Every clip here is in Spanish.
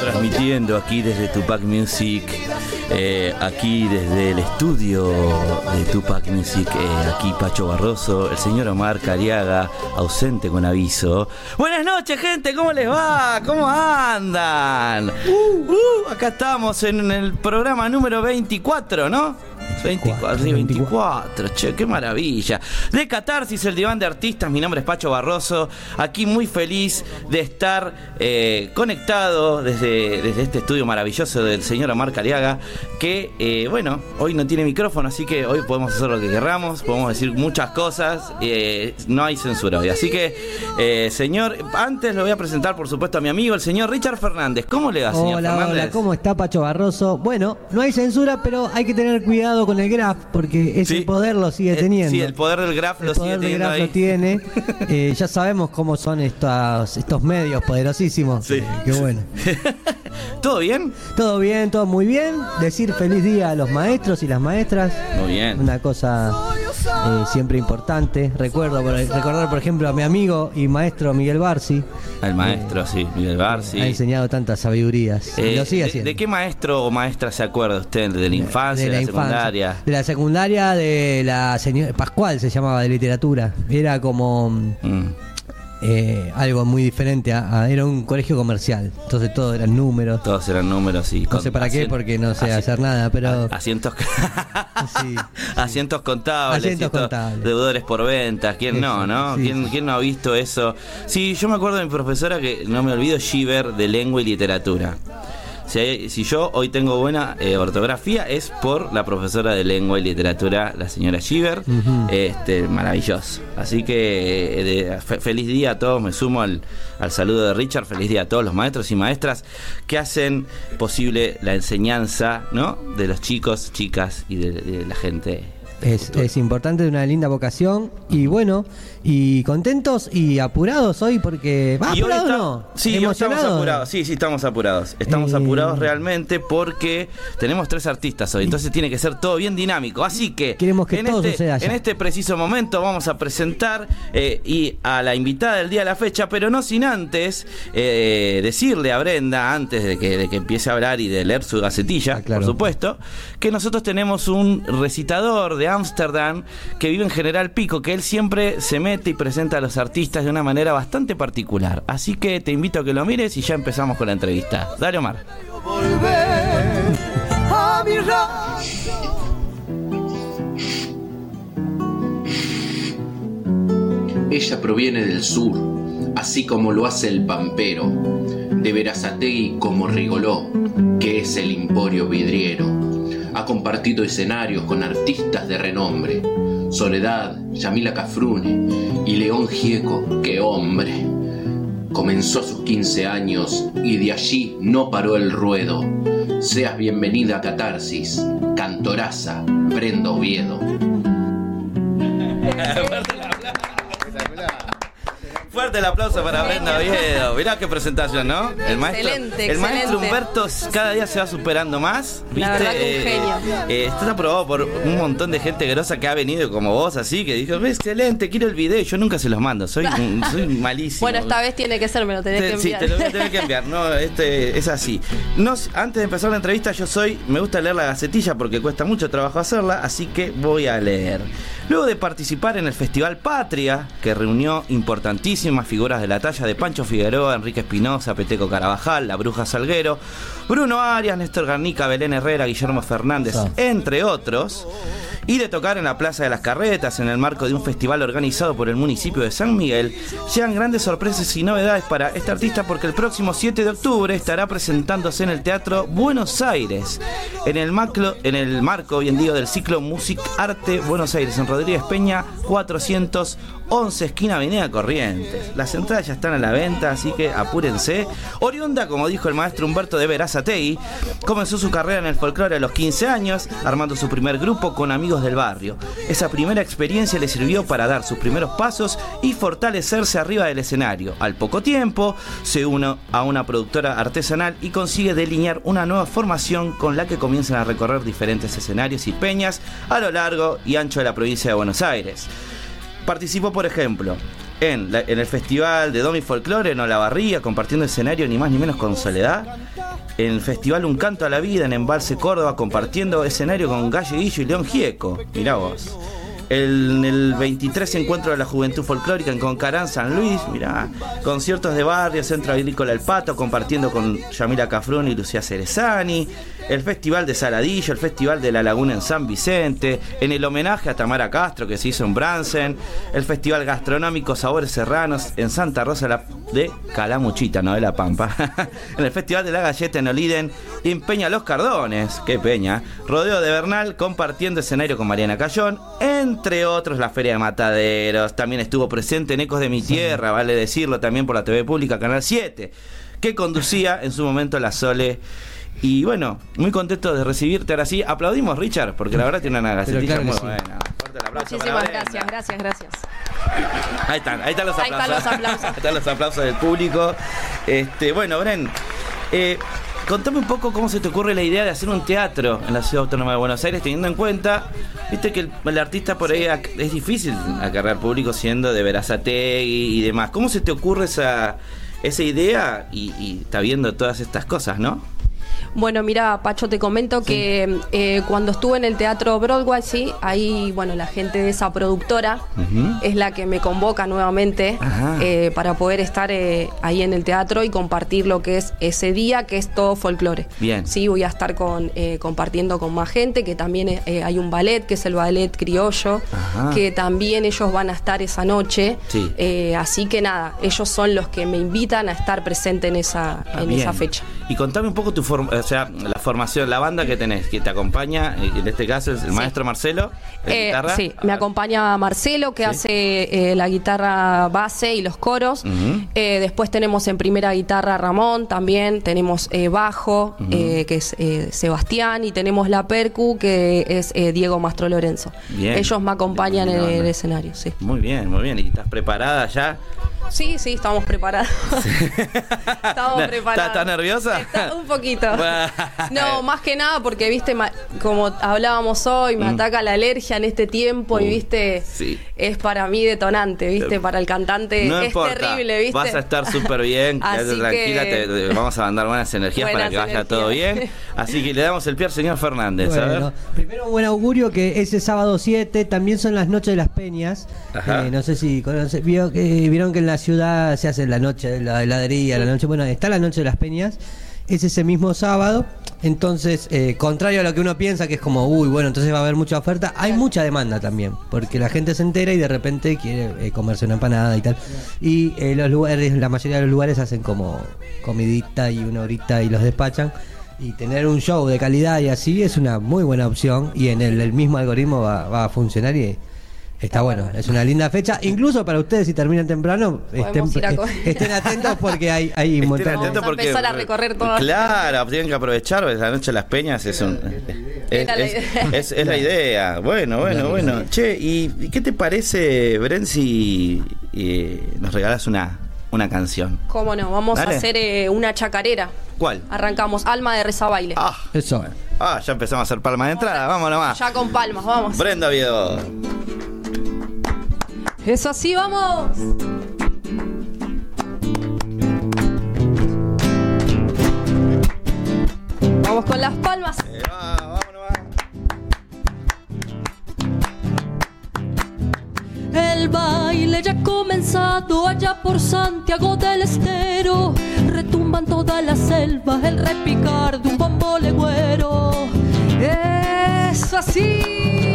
Transmitiendo aquí desde Tupac Music, eh, aquí desde el estudio de Tupac Music, eh, aquí Pacho Barroso, el señor Omar Cariaga, ausente con aviso. Buenas noches, gente, ¿cómo les va? ¿Cómo andan? Uh, uh, acá estamos en el programa número 24, ¿no? 24, 24, che, qué maravilla. De Catarsis, el diván de artistas, mi nombre es Pacho Barroso, aquí muy feliz de estar eh, conectado desde, desde este estudio maravilloso del señor Omar Caliaga, que, eh, bueno, hoy no tiene micrófono, así que hoy podemos hacer lo que querramos, podemos decir muchas cosas, eh, no hay censura hoy. Así que, señor, antes lo voy a presentar, por supuesto, a mi amigo, el señor Richard Fernández. ¿Cómo le va, señor hola, Fernández? Hola, ¿cómo está Pacho Barroso? Bueno, no hay censura, pero hay que tener cuidado con el graph porque ese poder lo sigue teniendo. Sí, el poder del graph el lo poder sigue del teniendo ahí. lo tiene. Eh, ya sabemos cómo son estos, estos medios poderosísimos. Sí. Eh, qué bueno. ¿Todo bien? Todo bien, todo muy bien. Decir feliz día a los maestros y las maestras. Muy bien. Una cosa eh, siempre importante. Recuerdo, por- recordar, por ejemplo, a mi amigo y maestro Miguel Barsi. El maestro, sí, Miguel Barsi. Ha enseñado tantas sabidurías. y Eh, lo sigue de- haciendo. ¿De qué maestro o maestra se acuerda usted? ¿De la infancia, de la, infancia. secundaria? De la secundaria de la señora Pascual se llamaba de literatura. Era como Mm. eh, algo muy diferente. a- a- era un colegio comercial. Entonces todo eran números. Todos eran números y... No sé para qué, porque no sé hacer nada, pero Asientos, Sí, asientos contables, Asientos contables. deudores por venta, ¿quién no, no? sí, ¿Quién, sí. quién no ha visto eso? Sí, yo me acuerdo de mi profesora que, no me olvido, Shiver, de lengua y literatura. Si, hay- si yo hoy tengo buena eh, ortografía es por la profesora de lengua y literatura, la señora. Ujú. este, maravilloso. Así que eh, de- fe- feliz día a todos, me sumo al, al saludo de Richard, feliz día a todos los maestros y maestras que hacen posible la enseñanza ¿no? de los chicos, chicas y de, de la gente. es, es importante, una linda vocación. Y bueno, y contentos y apurados hoy porque. ¿Va apurados está- no? Sí, estamos apurados. Sí, sí, estamos apurados. Estamos Eh. apurados realmente porque tenemos tres artistas hoy. Entonces tiene que ser todo bien dinámico. Así que Queremos que en, todo este, suceda ya. en este preciso momento vamos a presentar eh, y a la invitada del día de la fecha, pero no sin antes eh, decirle a Brenda, antes de que, de que empiece a hablar y de leer su gacetilla, Ah, claro. por supuesto, que nosotros tenemos un recitador de Ámsterdam que vive en General Pico, que él siempre se mete y presenta a los artistas de una manera bastante particular. Así que te invito a que lo mires y ya empezamos con la entrevista. Dale, Omar. Ella proviene del sur, así como lo hace el pampero, de Verazategui como Rigoló, que es el emporio vidriero. Ha compartido escenarios con artistas de renombre, Soledad, Yamila Cafrune y León Gieco, que hombre. Comenzó sus 15 años y de allí no paró el ruedo. Seas bienvenida a Catarsis, Cantoraza, Brenda Oviedo. Fuerte el aplauso para Brenda Oviedo. Mirá qué presentación, ¿no? El maestro, Excelente, el maestro excelente. Humberto cada día se va superando más. ¿viste? La verdad que un Eh, genio. eh, estás aprobado por un montón de gente grosa que ha venido como vos, así que dijo, excelente, quiero el video. Yo nunca se los mando, soy, un- soy malísimo. Bueno, esta vez tiene que ser, me lo tenés Te- que sí, enviar. te lo voy a tener que enviar. No, este es así. Antes de empezar la entrevista, yo soy. Me gusta leer la gacetilla porque cuesta mucho trabajo hacerla, así que voy a leer. Luego de participar en el Festival Patria, que reunió importantísimas figuras de la talla de Pancho Figueroa, Enrique Espinosa, Peteco Carabajal, La Bruja Salguero, Bruno Arias, Néstor Garnica, Belén Herrera, Guillermo Fernández, entre otros, y de tocar en la Plaza de las Carretas en el marco de un festival organizado por el municipio de San Miguel, llegan grandes sorpresas y novedades para este artista porque el próximo 7 de octubre estará presentándose en el Teatro Buenos Aires, en el, maclo- en el marco, bien digo, del ciclo Music Arte Buenos Aires en Rodríguez Rodríguez Peña 411, esquina Avenida Corrientes. Las entradas ya están a la venta, así que apúrense. Oriunda, como dijo el maestro Humberto de Verazategui, comenzó su carrera en el folclore a los 15 años, armando su primer grupo con amigos del barrio. Esa primera experiencia le sirvió para dar sus primeros pasos y fortalecerse arriba del escenario. Al poco tiempo, se une a una productora artesanal y consigue delinear una nueva formación con la que comienzan a recorrer diferentes escenarios y peñas a lo largo y ancho de la provincia de Buenos Aires. Participó, por ejemplo, en, la- en el Festival de Domi Folklore en Olavarría, compartiendo escenario ni más ni menos con Soledad. En el Festival Un Canto a la Vida en Embalse Córdoba, compartiendo escenario con Gallo Guillo y León Gieco. Mirá vos. El, en el 23 Encuentro de la Juventud Folclórica en Concarán, San Luis, mirá. Conciertos de barrio, Centro Agrícola El Pato, compartiendo con Yamila Cafrún y Lucía Cerezani. El Festival de Saladillo, el Festival de la Laguna en San Vicente. En el homenaje a Tamara Castro que se hizo en Bransen. El Festival Gastronómico Sabores Serranos en Santa Rosa de Calamuchita, no de La Pampa. en el Festival de la Galleta en Oliden. Y en Peña Los Cardones, qué peña. Rodeo de Bernal, compartiendo escenario con Mariana Cayón. Entre otros, la Feria de Mataderos. También estuvo presente en Ecos de mi Tierra, vale decirlo, también por la TV Pública, Canal 7. Que conducía en su momento la Sole. Y bueno, muy contento de recibirte ahora sí. Aplaudimos, Richard, porque la verdad tiene una gacetilla claro que muy sí. buena. Fuerte el aplauso Muchísimas para Brenda. gracias, gracias, gracias. Ahí están, ahí están los Ahí aplausos. están los aplausos. Ahí están los aplausos del público. Este, bueno, Bren, eh, contame un poco cómo se te ocurre la idea de hacer un teatro en la Ciudad Autónoma de Buenos Aires, teniendo en cuenta, viste que el, el artista por ahí es difícil acarrear público siendo de Verazategui y demás. ¿Cómo se te ocurre esa, esa idea y, y está viendo todas estas cosas, no? Bueno, mira, Pacho, te comento que eh, cuando estuve en el Teatro Broadway, sí, ahí, bueno, la gente de esa productora es la que me convoca nuevamente eh, para poder estar eh, ahí en el teatro y compartir lo que es ese día, que es todo folclore. Bien. Sí, voy a estar con, eh, compartiendo con más gente, que también hay un ballet, que es el ballet criollo, Ajá. que también ellos van a estar esa noche. Sí. Así que nada, ellos son los que me invitan a estar presente en esa, Ah, en bien. esa fecha. Y contame un poco tu forma, o sea, la formación, la banda que tenés, que te acompaña, eh, en este caso es el Sí. maestro Marcelo, Eh, guitarra. sí, me Ah, acompaña Marcelo, que Sí. hace eh, la guitarra base y los coros. Eh, después tenemos en primera guitarra Ramón, también tenemos bajo, que es Sebastián, y tenemos la percu, que es Diego Mastro Lorenzo. Bien. Ellos me acompañan en el escenario, sí. Muy bien, muy bien. ¿Y estás preparada ya? Sí, sí, estamos preparados. estamos ¿Estás- preparados. estás nerviosa? Está- un poquito. Bueno. no, más que nada porque, viste, ma- como hablábamos hoy, me Mm. ataca la alergia en este tiempo y, viste, sí. es para mí detonante, viste, Eh, para el cantante no es importa. terrible, viste. Vas a estar súper bien, quédate Así tranquila, que- te, te vamos a mandar buenas energías para que vaya todo bien. Así que le damos el pie al señor Fernández, a Bueno, ver. primero un buen augurio que ese sábado 7 también son las noches de las peñas. Ajá. Eh, no sé si conoce- vio que- vieron que en la ciudad se hace la noche de la heladería, la noche, bueno, está la noche de las peñas. Es ese mismo sábado. Entonces, eh, contrario a lo que uno piensa, que es como, uy, bueno, entonces va a haber mucha oferta, hay mucha demanda también, porque la gente se entera y de repente quiere eh, comerse una empanada y tal. Y eh, los lugares, la mayoría de los lugares hacen como comidita y una horita y los despachan. Y tener un show de calidad y así es una muy buena opción y en el, el mismo algoritmo va, va a funcionar y está bueno. Es una linda fecha, incluso para ustedes si terminan temprano, estén, eh, estén atentos porque hay, hay un montón de- a empezar a recorrer todo. Claro, tienen que aprovechar, porque la noche de las peñas es un... Es, la es- idea. es- es la idea. Bueno, bueno, bueno. Che, ¿y y qué te parece, Bren, si eh, nos regalas una, una canción? ¿Cómo no? Vamos Dale. a hacer eh, una chacarera. ¿Cuál? Arrancamos, Alma de Reza Baile. Ah, Eso. ah, ya empezamos a hacer palma de entrada, vamos nomás. Ya con palmas, vamos. Brenda Oviedo. Es así, vamos. Vamos con las palmas. Eh, va. El baile ya ha comenzado allá por Santiago del Estero. Retumban toda la selva el repicar de un bombo legüero. Es así.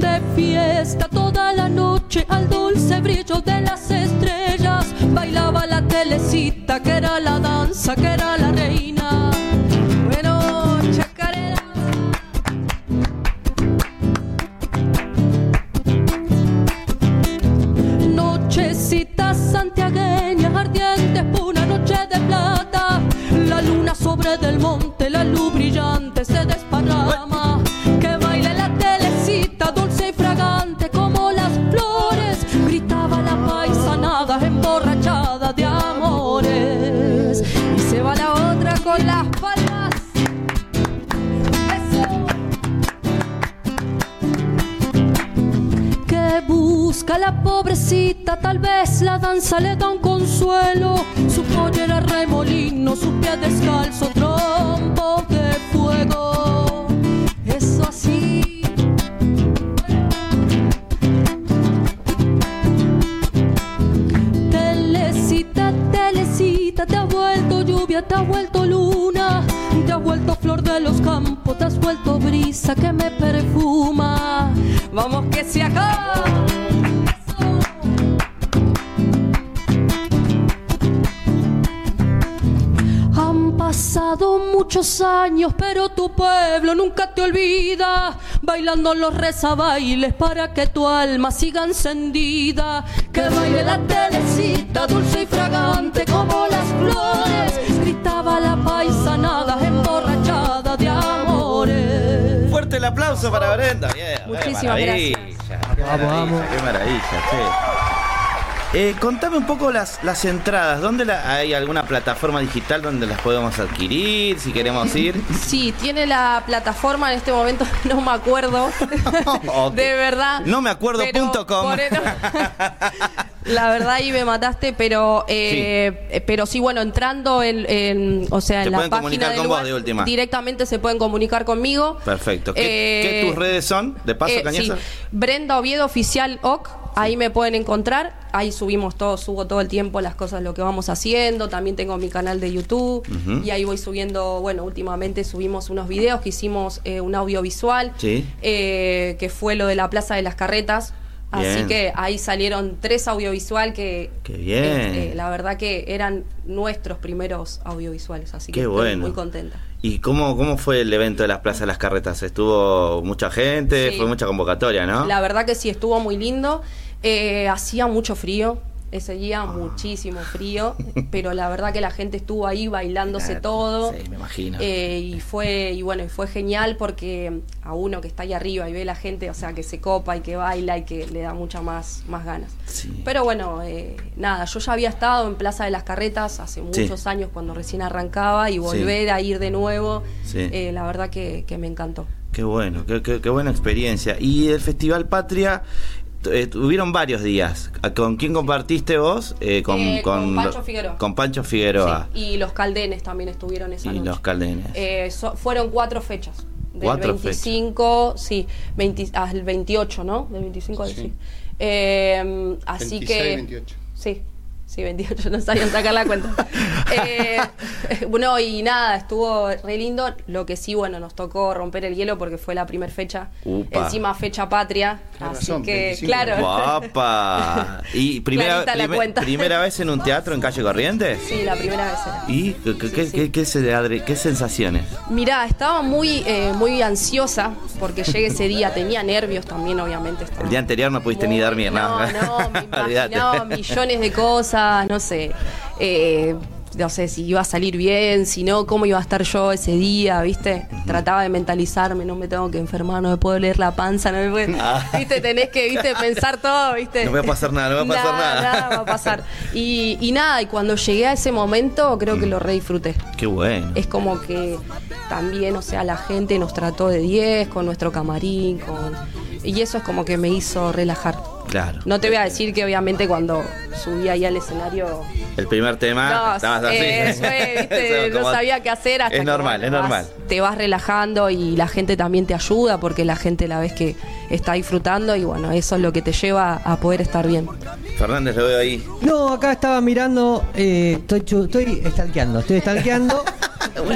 de fiesta toda la noche al dulce brillo de las estrellas. Bailaba la telecita que era la danza, que era la reina. Bueno, chacarera. Nochecita santiagueña, ardiente, una noche de plata. La luna sobre del monte, la luz brillante se despierta. Busca la pobrecita, tal vez la danza le da un consuelo. Su pollera remolino, su pie descalzo, trompo de fuego. Eso así. Telecita, telecita, te has vuelto lluvia, te has vuelto luna, te has vuelto flor de los campos, te has vuelto brisa que me perfuma. Vamos que se acaba. Pasado muchos años, pero tu pueblo nunca te olvida. Bailando los rezabailes para que tu alma siga encendida. Que baile la telecita, dulce y fragante como las flores. Gritaba la paisanada emborrachada de amores. Fuerte el aplauso para Brenda. Muchísimas qué maravilla, Qué Vamos, vamos. qué maravilla, che. Eh, contame un poco las, las entradas. ¿Dónde la- hay alguna plataforma digital donde las podemos adquirir? Si queremos ir. Sí, tiene la plataforma en este momento, no me acuerdo. De verdad. No me acuerdo Pero punto com. por eso- La verdad ahí me mataste, pero eh, eh, pero sí, bueno, entrando en, en- o sea, Se en la pueden página del lugar, de última. directamente se pueden comunicar conmigo. Perfecto. ¿Qué, Eh, qué tus redes son? De paso, Eh, sí. Brenda Oviedo Oficial OC, ahí me pueden encontrar, ahí subimos todo, subo todo el tiempo las cosas, lo que vamos haciendo, también tengo mi canal de YouTube y ahí voy subiendo, bueno, últimamente subimos unos videos que hicimos eh, un audiovisual, Sí. eh, que fue lo de la Plaza de las Carretas. Así que ahí salieron tres audiovisual que Qué bien. eh, eh, la verdad que eran nuestros primeros audiovisuales, así que Qué estoy bueno. muy contenta. ¿Y cómo, cómo fue el evento de las plazas de las carretas? ¿Estuvo mucha gente? Sí. ¿Fue mucha convocatoria, no? La verdad que sí, estuvo muy lindo. Eh, hacía mucho frío, ese día Ah. muchísimo frío, pero la verdad que la gente estuvo ahí bailándose Claro, todo. sí, me imagino. Eh, y fue y bueno, fue genial porque a uno que está ahí arriba y ve la gente, o sea, que se copa y que baila y que le da muchas más, más ganas. Sí. Pero bueno, eh, nada, yo ya había estado en Plaza de las Carretas hace Sí. muchos años cuando recién arrancaba y volver a ir de nuevo, eh, la verdad que, que me encantó. Qué bueno, qué, qué- qué buena experiencia. Y el Festival Patria, eh, tuvieron varios días. ¿Con quién compartiste vos? Eh, con, Eh, con Pancho Figueroa. Con Pancho Figueroa Sí, y los caldenes también estuvieron esa y noche. los caldenes. Eh, so- fueron cuatro fechas. Del Cuatro 25, sí, 20 al 28, ¿no? Del 25 al sí. Eh, así 26, que. 28. Sí, sí, 28, no sabían sacar la cuenta. Eh, bueno, y nada, estuvo re lindo. Lo que sí, bueno, nos tocó romper el hielo porque fue la primera fecha. Upa. Encima fecha patria. Así razón, que, 25. claro. ¡Guapa! ¿Y primera, primer- primera vez en un teatro en Calle Corrientes? Sí, la primera vez era. ¿Y qué, Sí, qué- sí. qué- qué se- Adri- qué sensaciones? Mirá, estaba muy, eh, muy ansiosa porque llegué ese día, tenía nervios también, obviamente. El día anterior no pudiste ni dormir, ¿no? No, no, me imaginaba millones de cosas, no sé. eh, no sé si iba a salir bien, si no, cómo iba a estar yo ese día, ¿viste? Trataba de mentalizarme, no me tengo que enfermar, no me puedo leer la panza, no me puedo... Ah. ¿Viste? Tenés que, ¿viste? Pensar todo, ¿viste? No me va a pasar nada, no me va a pasar nada. Nada va a pasar. Y, y nada, y cuando llegué a ese momento, creo que lo re disfruté Qué bueno. es como que también, o sea, la gente nos trató de 10 con nuestro camarín, con y eso es como que me hizo relajar. Claro. No te voy a decir que obviamente cuando subí ahí al escenario El primer tema, no, estabas así. eh, fue, viste, Eso, no sabía qué hacer hasta Es que, normal, bueno, es vas- normal. te vas relajando y la gente también te ayuda porque la gente la ves que está disfrutando y bueno, eso es lo que te lleva a poder estar bien. Fernández, lo veo ahí. No, acá estaba mirando, eh, estoy, estoy stalkeando, estoy stalkeando.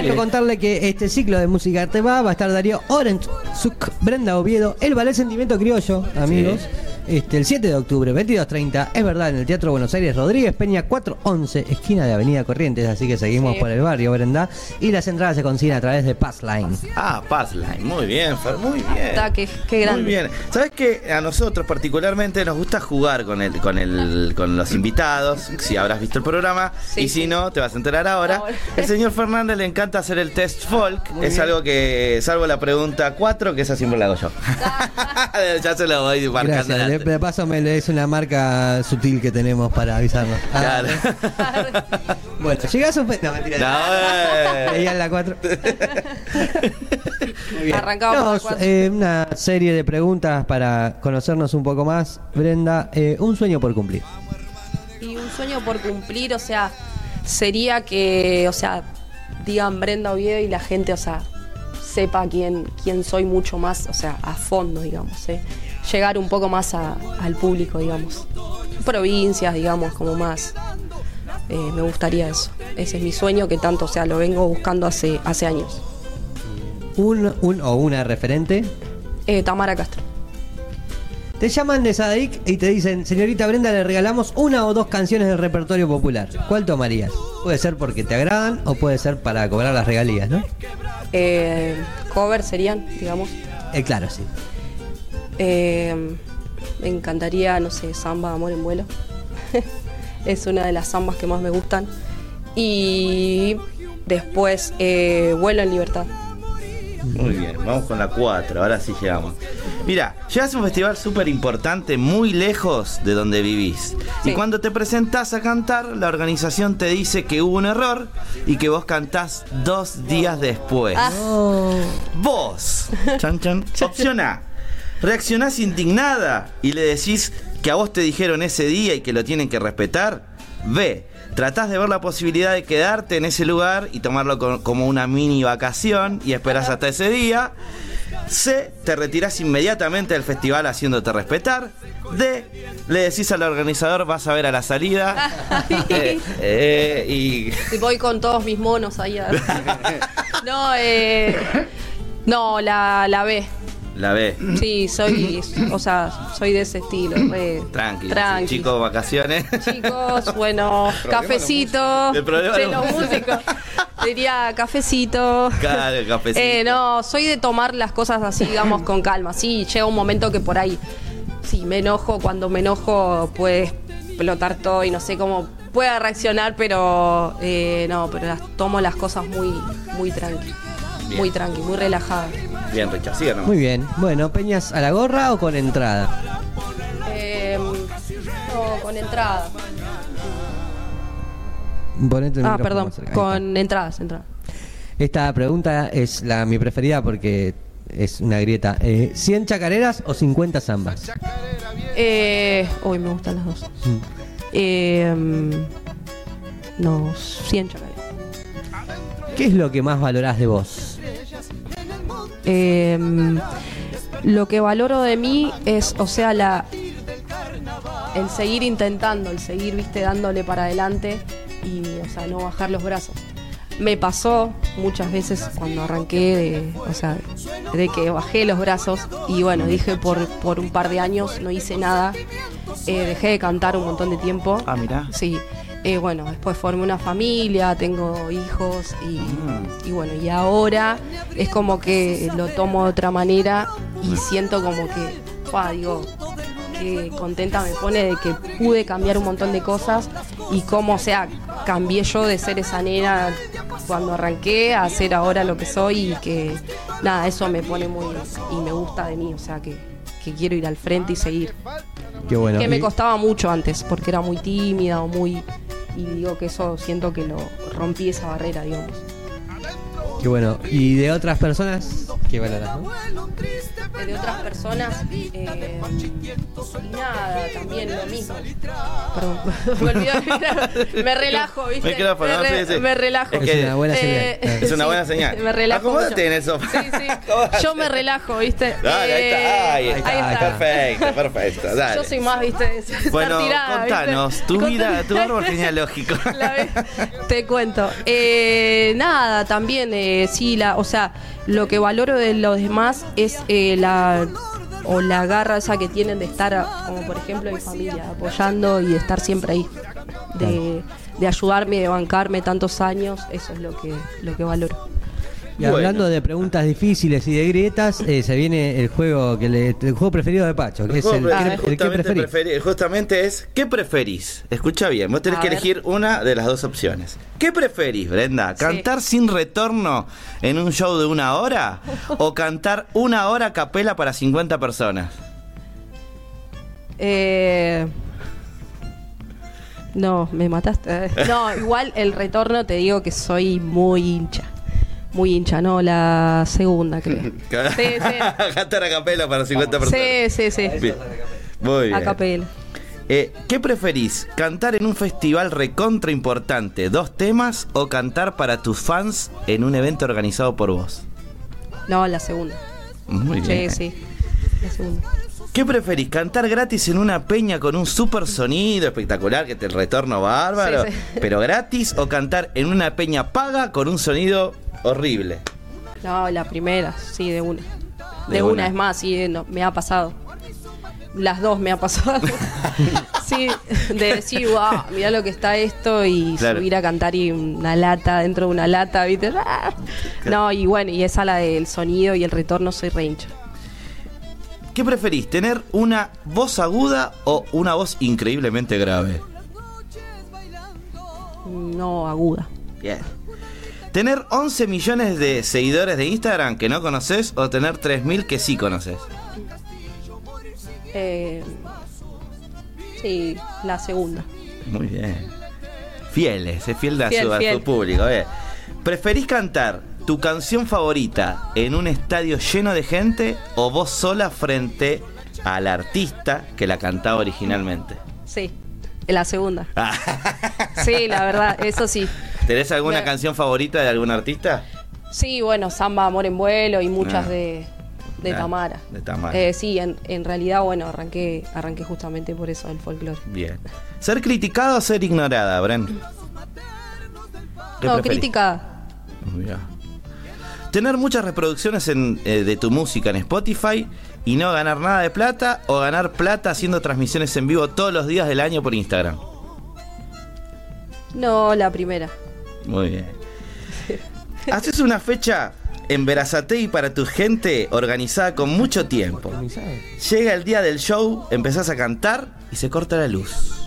Quiero contarle que este ciclo de música te va, va a estar Darío Orange, Zuc, Brenda Oviedo, el Ballet Sentimiento Criollo, amigos. Este, el 7 de octubre, 22.30, es verdad, en el Teatro Buenos Aires, Rodríguez Peña 411, esquina de Avenida Corrientes, así que seguimos Sí. por el barrio, Brenda. Y las entradas se consiguen a través de Passline. Ah, Passline, muy bien, Fer, muy bien. Está, qué- qué grande. Muy bien. ¿Sabes que A nosotros particularmente nos gusta jugar con el, con el, con los invitados, si habrás visto el programa, Sí, y si sí. no, te vas a enterar ahora. Ahora. El señor Fernández le encanta hacer el test folk, Muy es bien. algo que, salvo la pregunta 4, que esa siempre la hago yo. ya se lo voy marcando. Gracias, de, paso me le es una marca sutil que tenemos para avisarnos. Ah, Claro. bueno, llegás a un... No, mentira. No, eh. La 4. Muy bien. Arrancamos No, eh, una serie de preguntas para conocernos un poco más. Brenda, eh, un sueño por cumplir. Y un sueño por cumplir, o sea, sería que, o sea, digan Brenda Oviedo y la gente, o sea, sepa quién, quién soy mucho más, o sea, a fondo, digamos, ¿eh? Llegar un poco más a- al público, digamos. Provincias, digamos, como más. Eh, me gustaría eso. Ese es mi sueño que tanto, o sea, lo vengo buscando hace, hace años. Un, un o una referente. Eh, Tamara Castro. Te llaman de Sadaic y te dicen, señorita Brenda, le regalamos una o dos canciones del repertorio popular. ¿Cuál tomarías? Puede ser porque te agradan o puede ser para cobrar las regalías, ¿no? Eh, cover serían, digamos. Eh, claro, sí. Eh, me encantaría, no sé, samba Amor en vuelo. es una de las zambas que más me gustan. Y después, eh, Vuelo en libertad. Muy bien, vamos con la 4, ahora sí llegamos. Mira, llegas a un festival súper importante, muy lejos de donde vivís. Y cuando te presentás a cantar, la organización te dice que hubo un error y que vos cantás dos días después. Ah. Vos, chan, chan. Opción A, reaccionás indignada y le decís que a vos te dijeron ese día y que lo tienen que respetar. B, tratás de ver la posibilidad de quedarte en ese lugar y tomarlo co- como una mini vacación y esperás hasta ese día. C, te retirás inmediatamente del festival haciéndote respetar. D, le decís al organizador vas a ver a la salida. Eh, eh, y Y voy con todos mis monos ahí. a- no, eh, no, la, la B. la B. Sí, soy, o sea, soy de ese estilo. re Tranqui, tranqui. chicos, vacaciones. Chicos, bueno, cafecito. El problema de los los músicos. Diría cafecito. Claro, cafecito. Eh, no, soy de tomar las cosas así, digamos, con calma. Sí, llega un momento que por ahí, sí, me enojo. Cuando me enojo puede explotar todo y no sé cómo pueda reaccionar, pero eh, no, pero las, tomo las cosas muy, muy tranqui. Bien. Muy tranqui, muy relajada. Bien, nomás. Muy bien. Bueno, ¿peñas a la gorra o con entrada? Eh, no, con entrada. Ponete el Ah, perdón, cerca. Con entradas, entradas. Esta pregunta es la mi preferida porque es una grieta. Eh, ¿100 chacareras o 50 zambas? Eh, uy, me gustan las dos. Mm. Eh, no, 100 chacareras. ¿Qué es lo que más valorás de vos? Eh, lo que valoro de mí es, o sea, la el seguir intentando, el seguir, viste, dándole para adelante y, o sea, no bajar los brazos. Me pasó muchas veces cuando arranqué, de, o sea, de que bajé los brazos y bueno, dije por, por un par de años no hice nada, Eh, dejé de cantar un montón de tiempo. Ah, mirá. Sí, Eh, bueno, después formé una familia, tengo hijos y, y bueno, y ahora es como que lo tomo de otra manera y siento como que, pa, digo, que contenta me pone de que pude cambiar un montón de cosas y cómo, o sea, cambié yo de ser esa nena cuando arranqué a ser ahora lo que soy y que, nada, eso me pone muy, y me gusta de mí, o sea, que, que quiero ir al frente y seguir. Qué bueno. Que me costaba mucho antes, porque era muy tímida o muy. Y digo que eso siento que lo rompí esa barrera, digamos. Qué bueno. ¿Y de otras personas? ¿Qué valorás? no? Eh, De otras personas, eh, y nada, también lo mismo. Perdón, me olvidé de mirar. Me relajo, ¿viste? Micrófono, me, re- sí, sí. me relajo. Es Es que- una buena Eh, señal. Es una sí, buena señal. Me relajo. Acomódate mucho. en el sofá. Sí, sí. Yo me relajo, ¿viste? Dale, ahí está. Ahí Eh, está. ahí está. Perfecto, perfecto. Dale. Yo soy más, ¿viste? Bueno, tirada, ¿viste? contanos, tu Contanos. vida, tu árbol genealógico. Te cuento. Eh, nada, también, eh, sí, la, o sea, lo que valoro de los demás es eh, la o la garra esa que tienen de estar, como por ejemplo mi familia, apoyando y de estar siempre ahí, de, de ayudarme, de bancarme tantos años, eso es lo que, lo que valoro. Y hablando de preguntas difíciles y de grietas, eh, se viene el juego que le- el juego preferido de Pacho, que es el, Juego el- pre- el que justamente, preferís. preferi- justamente es ¿qué preferís? Escucha bien, vos tenés A que ver. elegir una de las dos opciones. ¿Qué preferís, Brenda? Sí. ¿Cantar sin retorno en un show de una hora o cantar una hora a capela para 50 personas? Eh, no, me mataste. No, igual el retorno te digo que soy muy hincha. Muy hincha, no, la segunda creo. Sí, sí. cantar a capela para 50 personas. Sí, sí, sí. Bien. Muy bien. A capela. Eh, ¿Qué preferís? ¿Cantar en un festival recontra importante dos temas o cantar para tus fans en un evento organizado por vos? No, la segunda. Muy bien. Sí, sí. La segunda. ¿Qué preferís? ¿Cantar gratis en una peña con un super sonido espectacular que te el retorno bárbaro, Sí, sí. pero gratis? ¿O cantar en una peña paga con un sonido horrible? No, la primera, sí, de una. De, De una. una. es más, sí, no, me ha pasado. Las dos me ha pasado. sí, de decir, wow, mirá lo que está esto y Claro. subir a cantar y una lata dentro de una lata, ¿viste? Ah. No, y bueno, y esa la del sonido y el retorno soy re hincha. ¿Qué preferís? ¿Tener una voz aguda o una voz increíblemente grave? No aguda. Bien. ¿Tener 11 millones de seguidores de Instagram que no conoces o tener 3.000 que sí conoces? Eh, sí, la segunda. Muy bien. Fieles, es fiel, de a Fiel, su, a su fiel. público. bien. ¿Preferís cantar tu canción favorita en un estadio lleno de gente o vos sola frente al artista que la cantaba originalmente? Sí, la segunda. Sí, la verdad, eso sí. ¿Tenés alguna Me- canción favorita de algún artista? Sí, bueno, Samba, Amor en Vuelo y muchas Ah. de, de Ah, Tamara. de Tamara. Eh, sí, en, en realidad, bueno, arranqué, arranqué justamente por eso del folclore. Bien. ¿Ser criticada o ser ignorada, Bren? ¿Qué No, preferís? crítica. Muy bien. Tener muchas reproducciones en, eh, de tu música en Spotify y no ganar nada de plata o ganar plata haciendo transmisiones en vivo todos los días del año por Instagram. No, la primera. Muy bien. Haces una fecha en Verazategui para tu gente organizada con mucho tiempo. Llega el día del show, empezás a cantar y se corta la luz.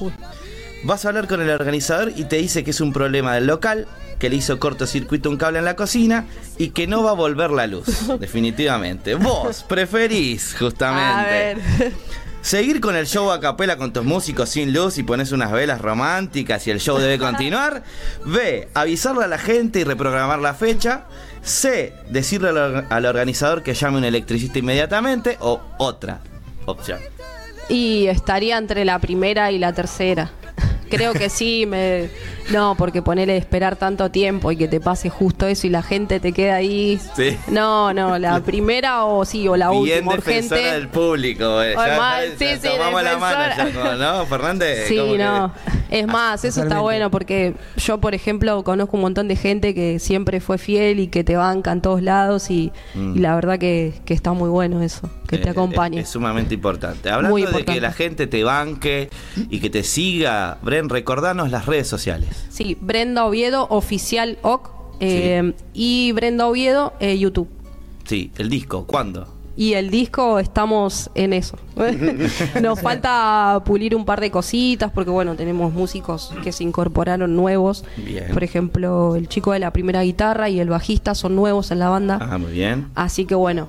Vas a hablar con el organizador y te dice que es un problema del local, que le hizo cortocircuito un cable en la cocina y que no va a volver la luz, definitivamente. Vos preferís, justamente, A ver. Seguir con el show a capela con tus músicos sin luz y pones unas velas románticas y el show debe continuar. B, avisarle a la gente y reprogramar la fecha. C, decirle al, or- al organizador que llame un electricista inmediatamente. O otra opción. Y estaría entre la primera y la tercera. Creo que sí, me... No, porque ponerle esperar tanto tiempo y que te pase justo eso y la gente te queda ahí. Sí. No, no, la primera o sí, o la Bien última defensora urgente. del público. eh. Ya- sí, ya sí, tomamos la mano, ya, como, ¿no, Fernández? Sí, que- no. Es más, eso está bueno porque yo, por ejemplo, conozco un montón de gente que siempre fue fiel y que te banca en todos lados y, Mm. y la verdad que, que está muy bueno eso, que te Eh, acompañe. Es, es sumamente importante. Hablando Muy de que la gente te banque y que te siga, Bren, recordanos las redes sociales. Sí, Brenda Oviedo, oficial OC, eh, y Brenda Oviedo, eh, YouTube. Sí, el disco, ¿cuándo? Y el disco estamos en eso. Nos falta pulir un par de cositas porque bueno, tenemos músicos que se incorporaron nuevos. Bien. Por ejemplo, el chico de la primera guitarra y el bajista son nuevos en la banda. Ah, muy bien. Así que bueno,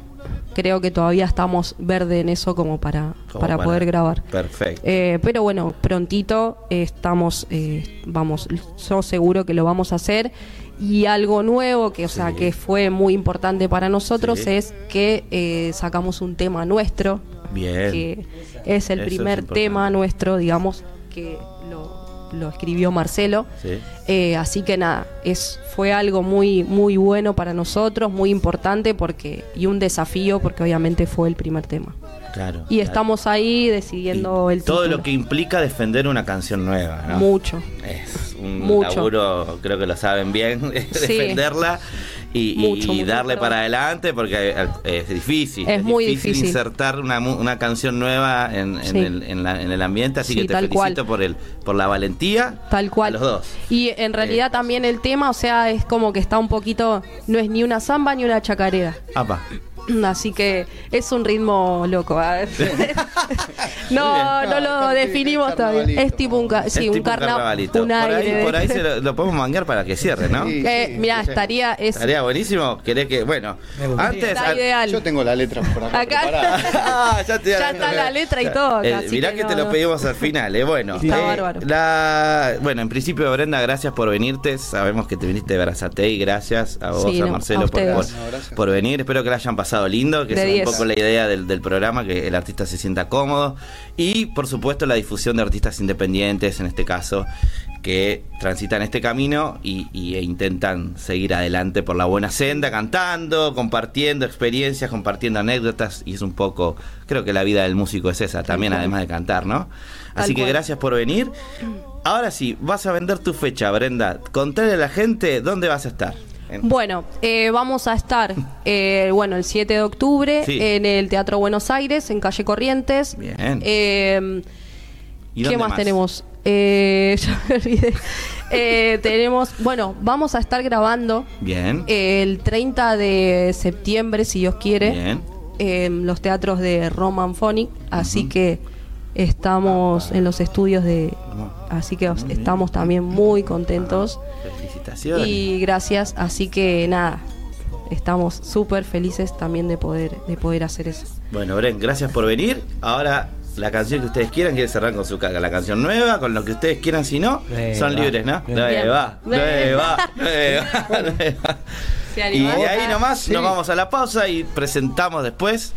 creo que todavía estamos verde en eso como para, Como para, poder grabar. Perfecto. Eh, pero bueno, prontito eh, estamos, eh, vamos, yo seguro que lo vamos a hacer. Y algo nuevo que, o sea, que fue muy importante para nosotros Sí. es que eh, sacamos un tema nuestro, bien. que es el Eso primer tema nuestro, digamos, que lo, escribió Marcelo. Sí. Eh, así que nada, es fue algo muy muy bueno para nosotros, muy importante porque y un desafío porque obviamente fue el primer tema. Claro. Y claro. estamos ahí decidiendo Y el todo título. lo que implica defender una canción nueva, ¿no? mucho. Es un Mucho. laburo, creo que lo saben bien, Sí. defenderla. Y, y- Mucho, y mucho darle para adelante porque eh, es difícil. Es muy difícil. insertar una, una canción nueva en, en Sí. el, en la- en el ambiente, así Sí, que te felicito cual. por el por la valentía. Tal cual. A los dos. Y en realidad Eh, también el tema, o sea, es como que está un poquito, no es ni una samba ni una chacarera. Apa. Así que es un ritmo loco. a ver. no, no lo definimos todavía. Es tipo un, ca- sí, un, tipo carna- carnavalito. un por aire. ahí, de- por ahí se lo, lo podemos manguear para que cierre, ¿no? Sí. Eh, mira, estaría es, Estaría buenísimo. ¿Querés que.? Bueno, Me gustaría. antes. está al- ideal. Yo tengo la letra por acá, Acá. preparada. Ah, ya, te- Ya está la letra y todo, Eh, así mirá que no, te lo no. pedimos al final, eh. Bueno, Está eh, bárbaro. la- bueno, en principio, Brenda, gracias por venirte. Sabemos que te viniste de Brazatei. Gracias a vos, Sí, a no, Marcelo, a por, por, ustedes. No, gracias. por venir. Espero que la hayan pasado lindo, que sea un 10. poco la idea del, del programa, que el artista se sienta cómodo. Y, por supuesto, la difusión de artistas independientes, en este caso, que transitan este camino y, y- e intentan seguir adelante por la buena senda, cantando, compartiendo experiencias, compartiendo anécdotas. Y es un poco, creo que la vida del músico es esa también, además de cantar, ¿no? Así que gracias por venir. Ahora sí, vas a vender tu fecha, Brenda. Contale a la gente dónde vas a estar. En- Bueno, eh, vamos a estar, eh, bueno, el 7 de octubre Sí. en el Teatro Buenos Aires, en calle Corrientes. Bien. Eh, ¿Y ¿Qué más, tenemos? Eh, ya me olvidé. Eh, tenemos, bueno, vamos a estar grabando Bien. el 30 de septiembre, si Dios quiere, Bien. en los teatros de Roman Phonic. Así que estamos en los estudios de. Así que os- estamos también muy contentos. Felicitaciones. Y gracias, así que nada, estamos súper felices también de poder, de poder hacer eso. Bueno, Bren, gracias por venir. Ahora, la canción que ustedes quieran, quieren cerrar con su ca- la canción nueva, con lo que ustedes quieran, si no, son libres, ¿no? Nueva. Nueva, nueva, nueva, nueva. ¿Se Y de ahí nomás Sí. nos vamos a la pausa y presentamos después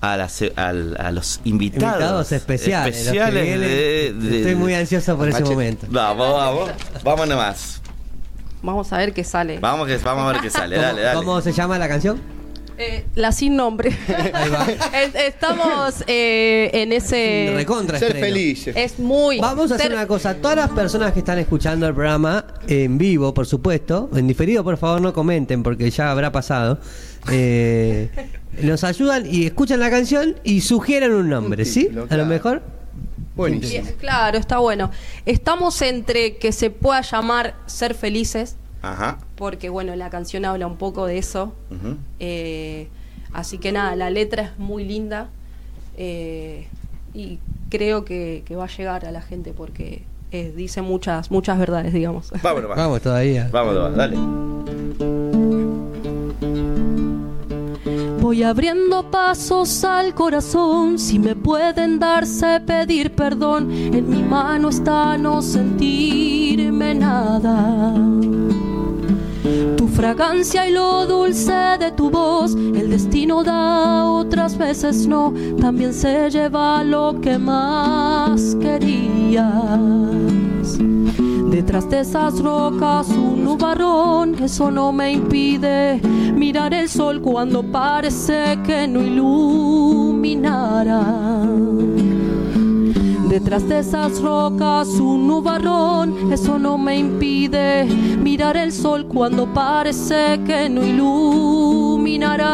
a, las- al- a los invitados, Invitados especiales. de- de- Estoy muy ansioso por ese momento. Vamos, vamos, vamos nomás. Vamos a ver qué sale. Vamos, que, vamos a ver qué sale, ¿Cómo, dale, dale. cómo se llama la canción? Eh, la sin nombre. Ahí va. Es- Estamos eh, en ese... Recontra Ser estreno. felices. Es muy... Vamos a hacer ser- una cosa. Todas las personas que están escuchando el programa en vivo, por supuesto, en diferido, por favor, no comenten porque ya habrá pasado. Eh, nos ayudan y escuchan la canción y sugieren un nombre, Un ¿sí? título, A lo claro. mejor. Buenísimo. Bien, Claro, está bueno. Estamos entre que se pueda llamar Ser Felices, Ajá. porque bueno, la canción habla un poco de eso. Eh, así que nada, la letra es muy linda eh, y creo que, que va a llegar a la gente porque eh, dice muchas, muchas verdades, digamos. Vámonos, vamos. Vamos todavía. Vámonos, dale. Voy abriendo pasos al corazón, si me pueden darse pedir perdón, en mi mano está no sentirme nada. Tu fragancia y lo dulce de tu voz, el destino da, otras veces no, también se lleva lo que más querías. Detrás de esas rocas un nubarrón, eso no me impide mirar el sol cuando parece que no iluminará. Detrás de esas rocas un nubarrón, eso no me impide mirar el sol cuando parece que no iluminará.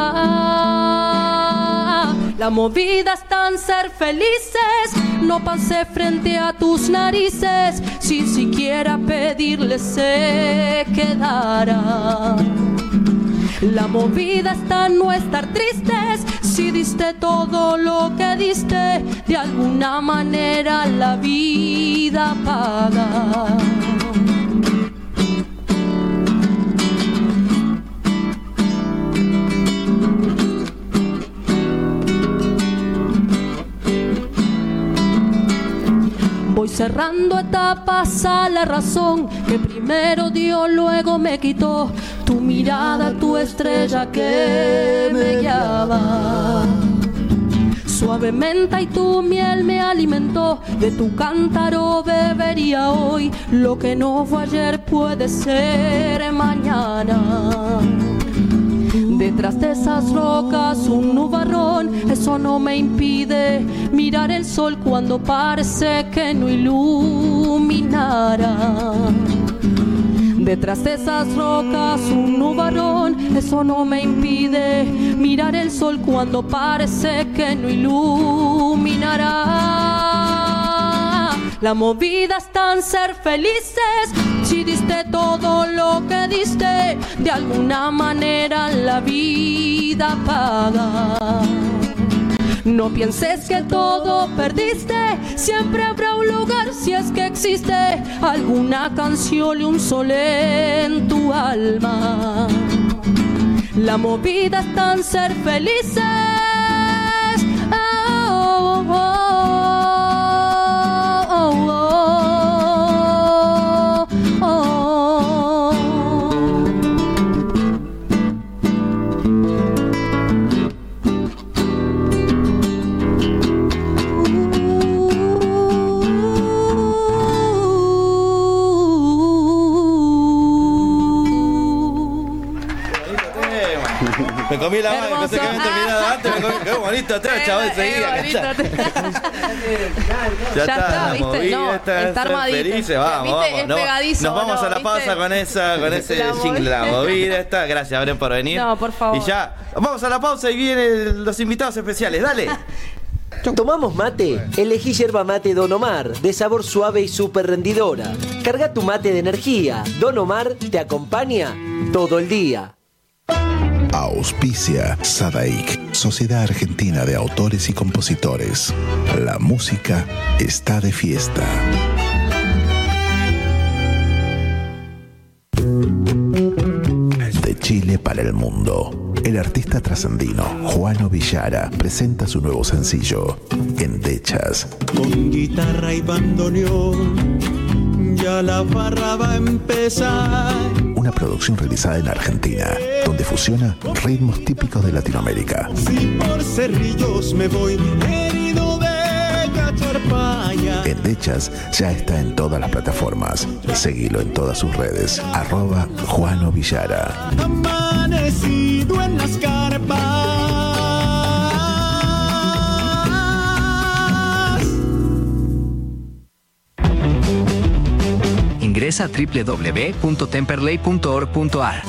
La movida está en ser felices, no pasé frente a tus narices, sin siquiera pedirle se quedara. La movida está en no estar tristes. Si diste todo lo que diste, de alguna manera la vida paga. Voy cerrando etapas a la razón que primero dio, luego me quitó tu mirada, tu estrella que me guiaba. Suavemente y tu miel me alimentó, de tu cántaro bebería hoy. Lo que no fue ayer puede ser mañana. Detrás de esas rocas un nubarrón, eso no me impide mirar el sol cuando parece que no iluminara. Detrás de esas rocas un nubarón, eso no me impide mirar el sol cuando parece que no iluminará. La movida está en ser felices, si diste todo lo que diste, de alguna manera la vida paga. No pienses que todo perdiste, siempre habrá un lugar si es que existe alguna canción y un sol en tu alma. La movida está en ser felices. Oh, oh, oh, Qué bonito atrás, chaval, te- Ya, Ya está, ¿viste? movida No, está, está armadito. felices, vamos, ¿Viste? vamos. Es no, pegadizo, nos vamos ¿no? a la pausa ¿Viste? con esa, con ese La jingle, la movida. movida está. Gracias, Abren, por venir. No, por favor. Y ya, vamos a la pausa y vienen los invitados especiales, dale. ¿Tomamos mate? Elegí yerba mate Don Omar, de sabor suave y súper rendidora. Carga tu mate de energía. Don Omar te acompaña todo el día. Auspicia Sadaik, Sociedad Argentina de Autores y Compositores. La música está de fiesta. De Chile para el mundo. El artista trascendino Juano Villara presenta su nuevo sencillo, Endechas. Con guitarra y bandoneón, ya la farra va a empezar. Una producción realizada en Argentina, donde fusiona ritmos típicos de Latinoamérica. Si por cerrillos me voy herido de. Endechas ya está en todas las plataformas. Seguilo en todas sus redes. Arroba Juano Villara. Amanecido en las carpas. Ingresa a www.temperley.org.ar.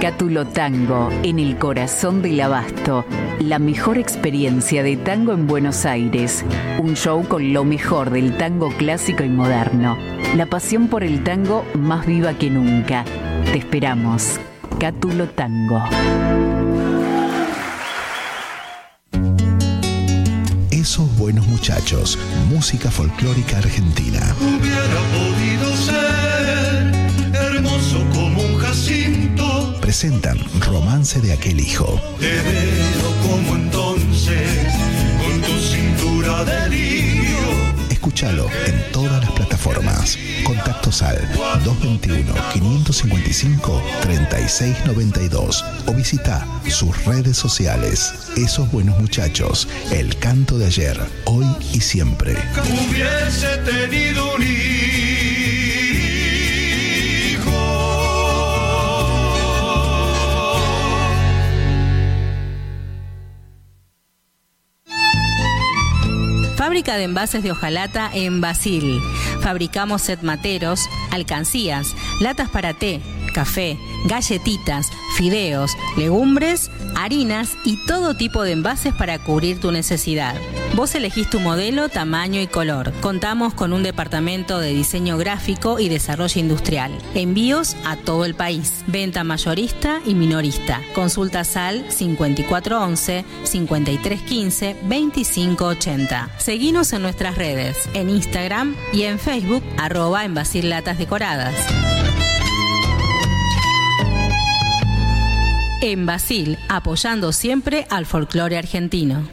Cátulo Tango, en el corazón del abasto. La mejor experiencia de tango en Buenos Aires. Un show con lo mejor del tango clásico y moderno. La pasión por el tango más viva que nunca. Te esperamos. Cátulo Tango. Esos buenos muchachos. Música folclórica argentina. Hubiera podido ser hermoso como un jacinto. Presentan Romance de aquel hijo. Te veo como Escúchalo en todas las plataformas. Contactos al 221-555-3692 o visita sus redes sociales. Esos buenos muchachos, el canto de ayer, hoy y siempre. Hubiese tenido un Fábrica de envases de hojalata en Basil. Fabricamos set materos, alcancías, latas para té, café, galletitas, fideos, legumbres, harinas y todo tipo de envases para cubrir tu necesidad. Vos elegís tu modelo, tamaño y color. Contamos con un departamento de diseño gráfico y desarrollo industrial. Envíos a todo el país. Venta mayorista y minorista. Consultas al 5411 5315 2580. Seguinos en nuestras redes, en Instagram y en Facebook, arroba en Latas Decoradas. En Basil, apoyando siempre al folclore argentino.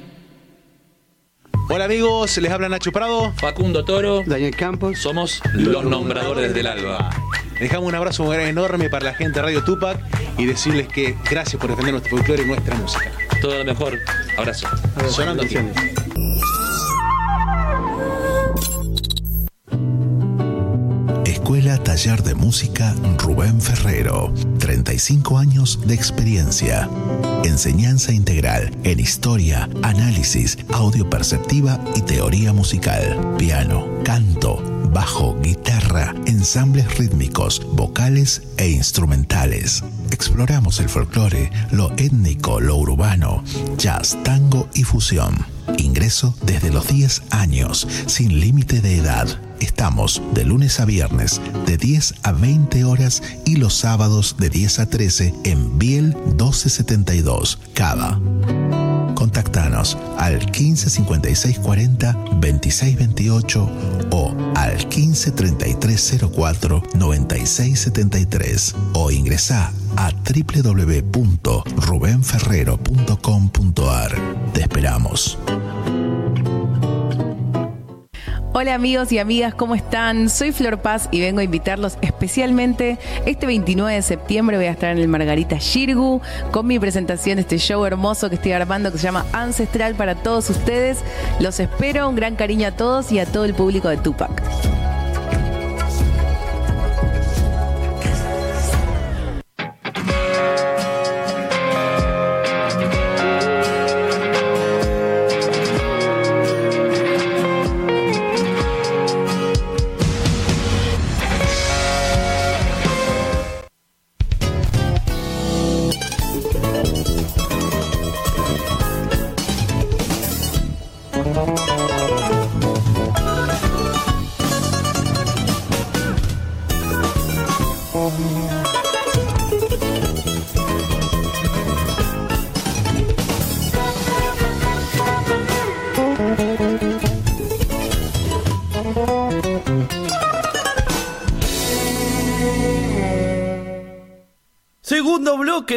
Hola amigos, les habla Nacho Prado. Facundo Toro. Daniel Campos. Somos los nombradores del alba. Dejamos un abrazo muy enorme para la gente de Radio Tupac y decirles que gracias por defender nuestro folclore y nuestra música. Todo lo mejor. Abrazo. Sonando Escuela Taller de Música Rubén Ferrero. 35 años de experiencia. Enseñanza integral en historia, análisis, audio perceptiva y teoría musical. Piano, canto, bajo, guitarra, ensambles rítmicos, vocales e instrumentales. Exploramos el folclore, lo étnico, lo urbano, jazz, tango y fusión. Ingreso desde los 10 años, sin límite de edad. Estamos de lunes a viernes de 10 a 20 horas y los sábados de 10 a 13 en Biel 1272, Cava. Contactanos al 15 56 40 26 28 o al 15 33 04 96 73 o ingresa a www.rubenferrero.com.ar. Te esperamos. Hola amigos y amigas, ¿cómo están? Soy Flor Paz y vengo a invitarlos especialmente este 29 de septiembre voy a estar en el Margarita Shirgu con mi presentación de este show hermoso que estoy armando que se llama Ancestral para todos ustedes. Los espero, un gran cariño a todos y a todo el público de Tupac.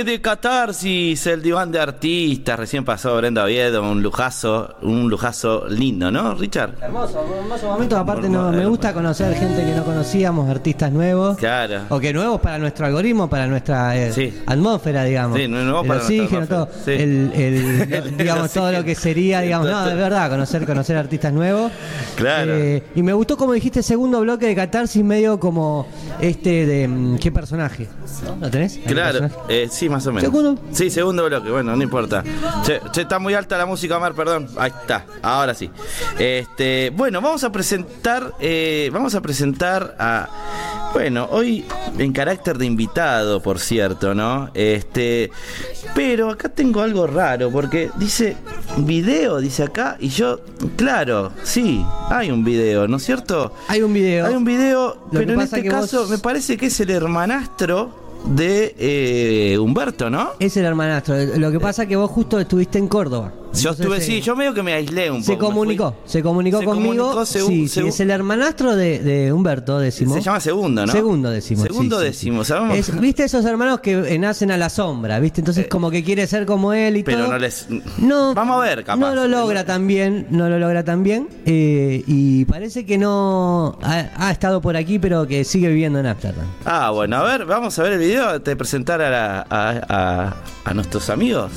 Bloque de Catarsis, el diván de artistas. Recién pasó Brenda Oviedo, un lujazo, un lujazo lindo, ¿no, Richard? Hermoso, hermoso momento. Aparte, no, me gusta conocer gente que no conocíamos, artistas nuevos. Claro. O que nuevos para nuestro algoritmo, para nuestra eh, atmósfera, digamos. Sí, nuevos para oxígeno, todo. sí. El, el- digamos, todo lo que sería, digamos. No, de verdad, conocer, conocer artistas nuevos. Claro. Eh, y me gustó como dijiste, segundo bloque de Catarsis, medio como este de. mm, ¿Qué personaje? ¿Lo tenés? ¿Algún Claro, eh, sí, más o menos. ¿Segundo? Sí, segundo bloque, bueno, no importa. Che, che, está muy alta la música, Omar, perdón. Ahí está, ahora sí. Este, bueno, vamos a presentar, eh, vamos a presentar a, bueno, hoy en carácter de invitado, por cierto, ¿no? Este, pero acá tengo algo raro, porque dice video, dice acá, y yo, claro, sí, hay un video, ¿no es cierto? Hay un video. Hay un video, Lo pero en este vos- caso me parece que es el hermanastro de eh, Humberto, ¿no? Es el hermanastro. Lo que pasa es que vos justo estuviste en Córdoba. Yo Entonces, estuve, eh, sí, yo medio que me aislé un Se poco. comunicó, se comunicó Se conmigo. comunicó, segu- sí, es el hermanastro de, de Humberto décimo. Se llama segundo, ¿no? Segundo décimo. Segundo sí, décimo, sabemos. Es- ¿Viste esos hermanos que eh, nacen a la sombra? ¿Viste? Entonces, como que quiere ser como él y Pero todo. no les. No, Vamos a ver, capaz. No lo logra tan bien, no lo logra tan bien. eh, y parece que no ha, ha estado por aquí, pero que sigue viviendo en Amsterdam. Ah, bueno, a ver, vamos a ver el video de presentar a, la- a, a- a nuestros amigos.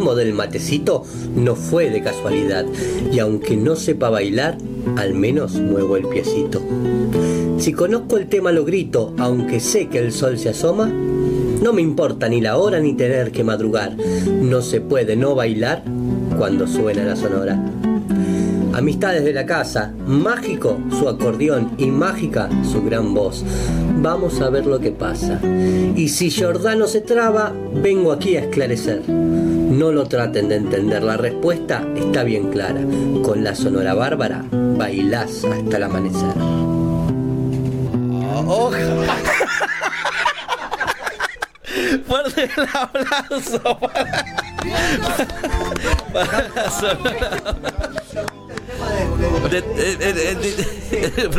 Ritmo del matecito no fue de casualidad y aunque no sepa bailar, al menos muevo el piecito. Si conozco el tema lo grito, aunque sé que el sol se asoma, no me importa ni la hora ni tener que madrugar. No se puede no bailar cuando suena la sonora. Amistades de la casa, mágico su acordeón y mágica su gran voz. Vamos a ver lo que pasa. Y si Giordano se traba, vengo aquí a esclarecer. No lo traten de entender, la respuesta está bien clara. Con la sonora bárbara, bailás hasta el amanecer. Fuerte el para, para la sonora. De- de- de- de- de-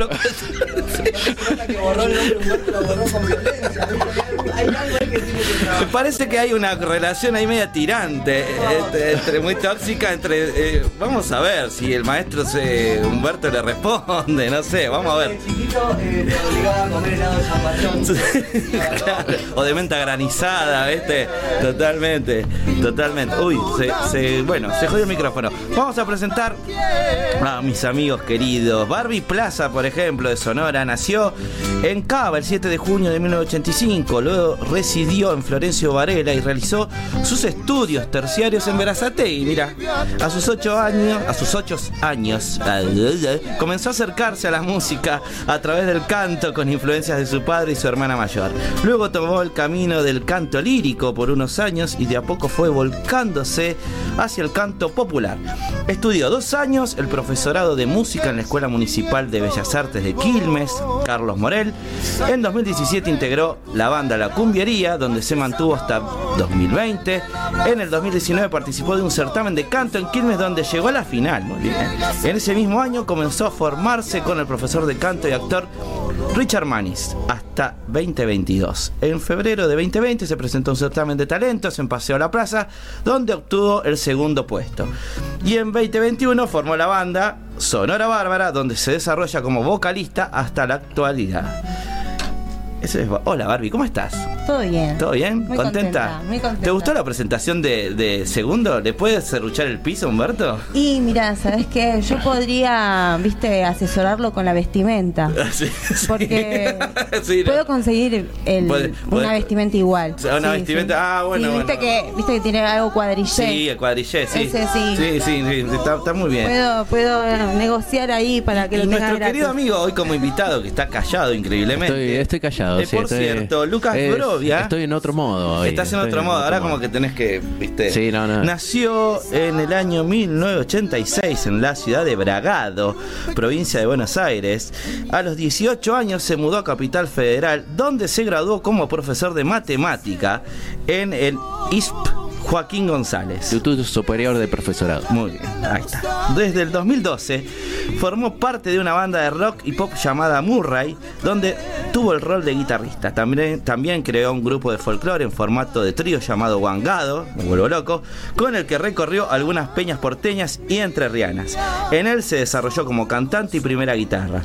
ahí Me parece que hay una relación ahí media tirante, este, entre, muy tóxica entre. eh, vamos a ver si el maestro se, Humberto le responde, no sé, vamos a ver. Chiquito, eh, te obligaba a comer helado de. Claro, o de menta granizada, ¿viste? Totalmente, totalmente. Uy, se, se- bueno, se jodió el micrófono. Vamos a presentar a mis amigos queridos. Barbie Plaza, por ejemplo, de Sonora, nació en Cava el 7 de junio de 1985. Luego residió en Florencio Varela y realizó sus estudios terciarios en Verazategui. Mira, a sus 8 años, a sus 8 años, comenzó a acercarse a la música a través del canto con influencias de su padre y su hermana mayor. Luego tomó el camino del canto lírico por unos años y de a poco fue volcándose hacia el canto popular. Estudió dos años el profesorado de música en la Escuela Municipal de Bellas Artes de Quilmes, Carlos Morel. En 2017 integró la banda La Cumbiería, donde se mantuvo hasta 2020. En el 2019 participó de un certamen de canto en Quilmes, donde llegó a la final. En ese mismo año comenzó a formarse con el profesor de canto y actor Richard Manis hasta 2022. En febrero de 2020 se presentó un certamen de talentos en Paseo la Plaza, donde obtuvo el segundo puesto. Y en 2021 formó la banda Sonora Bárbara, donde se desarrolla como vocalista hasta la actualidad. Ese es- Hola Barbie, ¿cómo estás? Todo bien. ¿Todo bien? Muy ¿Contenta? contenta, muy contenta. ¿Te gustó la presentación de, de segundo? ¿Le puedes serruchar el piso, Humberto? Y mira, ¿sabes qué? Yo podría, viste, asesorarlo con la vestimenta. Sí, sí. Porque Sí, no. puedo conseguir el- Puede- puede- una vestimenta igual. Una Sí, vestimenta- sí. ah, bueno, Sí, viste, bueno. Que, viste que tiene algo cuadrillé. Sí, el cuadrillé, sí. Ese sí. Sí, sí, sí, está, está muy bien. Puedo, puedo eh, negociar ahí para que Y lo tenga nuestro gratis. querido amigo hoy como invitado, que está callado increíblemente. Estoy, estoy callado. Eh, sí, por estoy- cierto, Lucas es- Brovia. Estoy en otro modo. hoy, Estás en otro modo, ahora como que tenés que, viste. Sí, no, no. Nació en el año 1986 en la ciudad de Bragado, provincia de Buenos Aires. A los 18 años se mudó a Capital Federal, donde se graduó como profesor de matemática en el ISP Joaquín González. Instituto Superior de Profesorado. Muy bien, ahí está. Desde el 2012 formó parte de una banda de rock y pop llamada Murray, donde tuvo el rol de También, también creó un grupo de folclore en formato de trío llamado Wangado, me vuelvo loco, con el que recorrió algunas peñas porteñas y entrerrianas. En él se desarrolló como cantante y primera guitarra.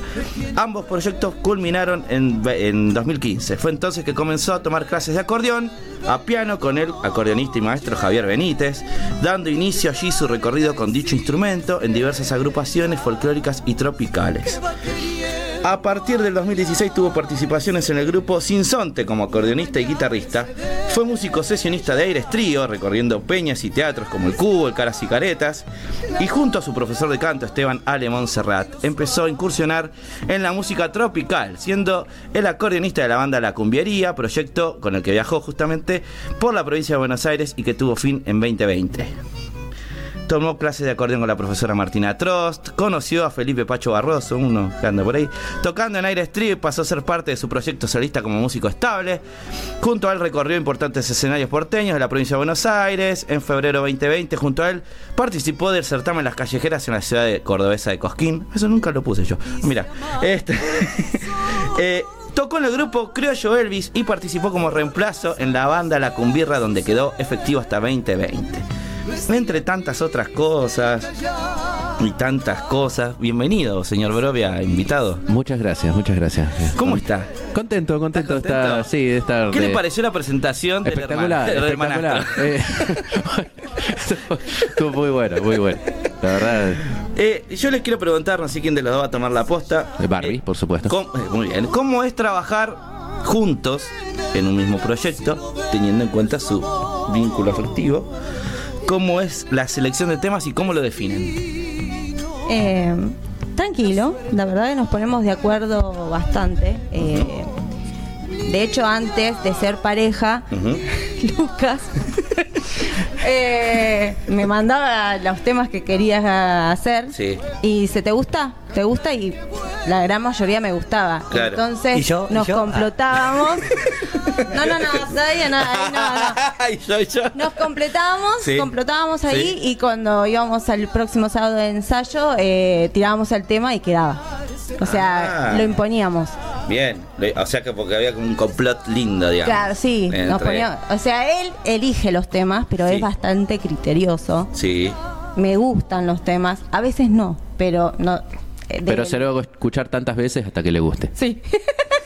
Ambos proyectos culminaron en, en 2015. Fue entonces que comenzó a tomar clases de acordeón, a piano con el acordeonista y maestro Javier Benítez, dando inicio allí su recorrido con dicho instrumento en diversas agrupaciones folclóricas y tropicales. A partir del 2016 tuvo participaciones en el grupo Sinsonte como acordeonista y guitarrista. Fue músico sesionista de Aires Trío, recorriendo peñas y teatros como El Cubo, El Caras y Caretas. Y junto a su profesor de canto, Esteban Ale Montserrat, empezó a incursionar en la música tropical, siendo el acordeonista de la banda La Cumbiería, proyecto con el que viajó justamente por la provincia de Buenos Aires y que tuvo fin en 2020. Tomó clases de acordeón con la profesora Martina Trost, conoció a Felipe Pacho Barroso, uno que anda por ahí, tocando en Aire Street, pasó a ser parte de su proyecto solista como músico estable. Junto a él recorrió importantes escenarios porteños de la provincia de Buenos Aires. En febrero 2020, junto a él, participó del certamen Las Callejeras en la ciudad de cordobesa de Cosquín. Eso nunca lo puse yo. Mira, este. eh, Tocó en el grupo Criollo Elvis y participó como reemplazo en la banda La Cumbirra, donde quedó efectivo hasta 2020. Entre tantas otras cosas y tantas cosas, bienvenido, señor Brovia, invitado. Muchas gracias, muchas gracias. ¿Cómo está? Contento, contento. Está, sí, de estar. ¿Qué le de- pareció la presentación del Espectacular, del espectacular. Eh, Estuvo muy bueno, muy bueno. La verdad, Eh, yo les quiero preguntar, no sé quién de los dos va a tomar la posta. de Barbie, por supuesto. ¿Cómo- eh, muy bien. ¿Cómo es trabajar juntos en un mismo proyecto, teniendo en cuenta su vínculo afectivo? ¿Cómo es la selección de temas y cómo lo definen? Eh, tranquilo, la verdad que nos ponemos de acuerdo bastante. Eh, de hecho, antes de ser pareja, Lucas eh, me mandaba los temas que querías hacer Sí. y se te gusta, te gusta y la gran mayoría me gustaba. Claro. Entonces ¿Y yo? ¿Y nos yo? complotábamos. No, no, no, todavía no, ahí no, no. Yo. Nos completábamos, Sí. completábamos ahí Sí. y cuando íbamos al próximo sábado de ensayo, eh, tirábamos el tema y quedaba. O sea, Ah. lo imponíamos. Bien. Le- O sea que porque había como un complot lindo, digamos. Claro, sí, nos ponía- o sea, él elige los temas, pero es bastante criterioso. Sí. Me gustan los temas, a veces no, pero no. eh, Pero se lo hago escuchar tantas veces hasta que le guste. Sí.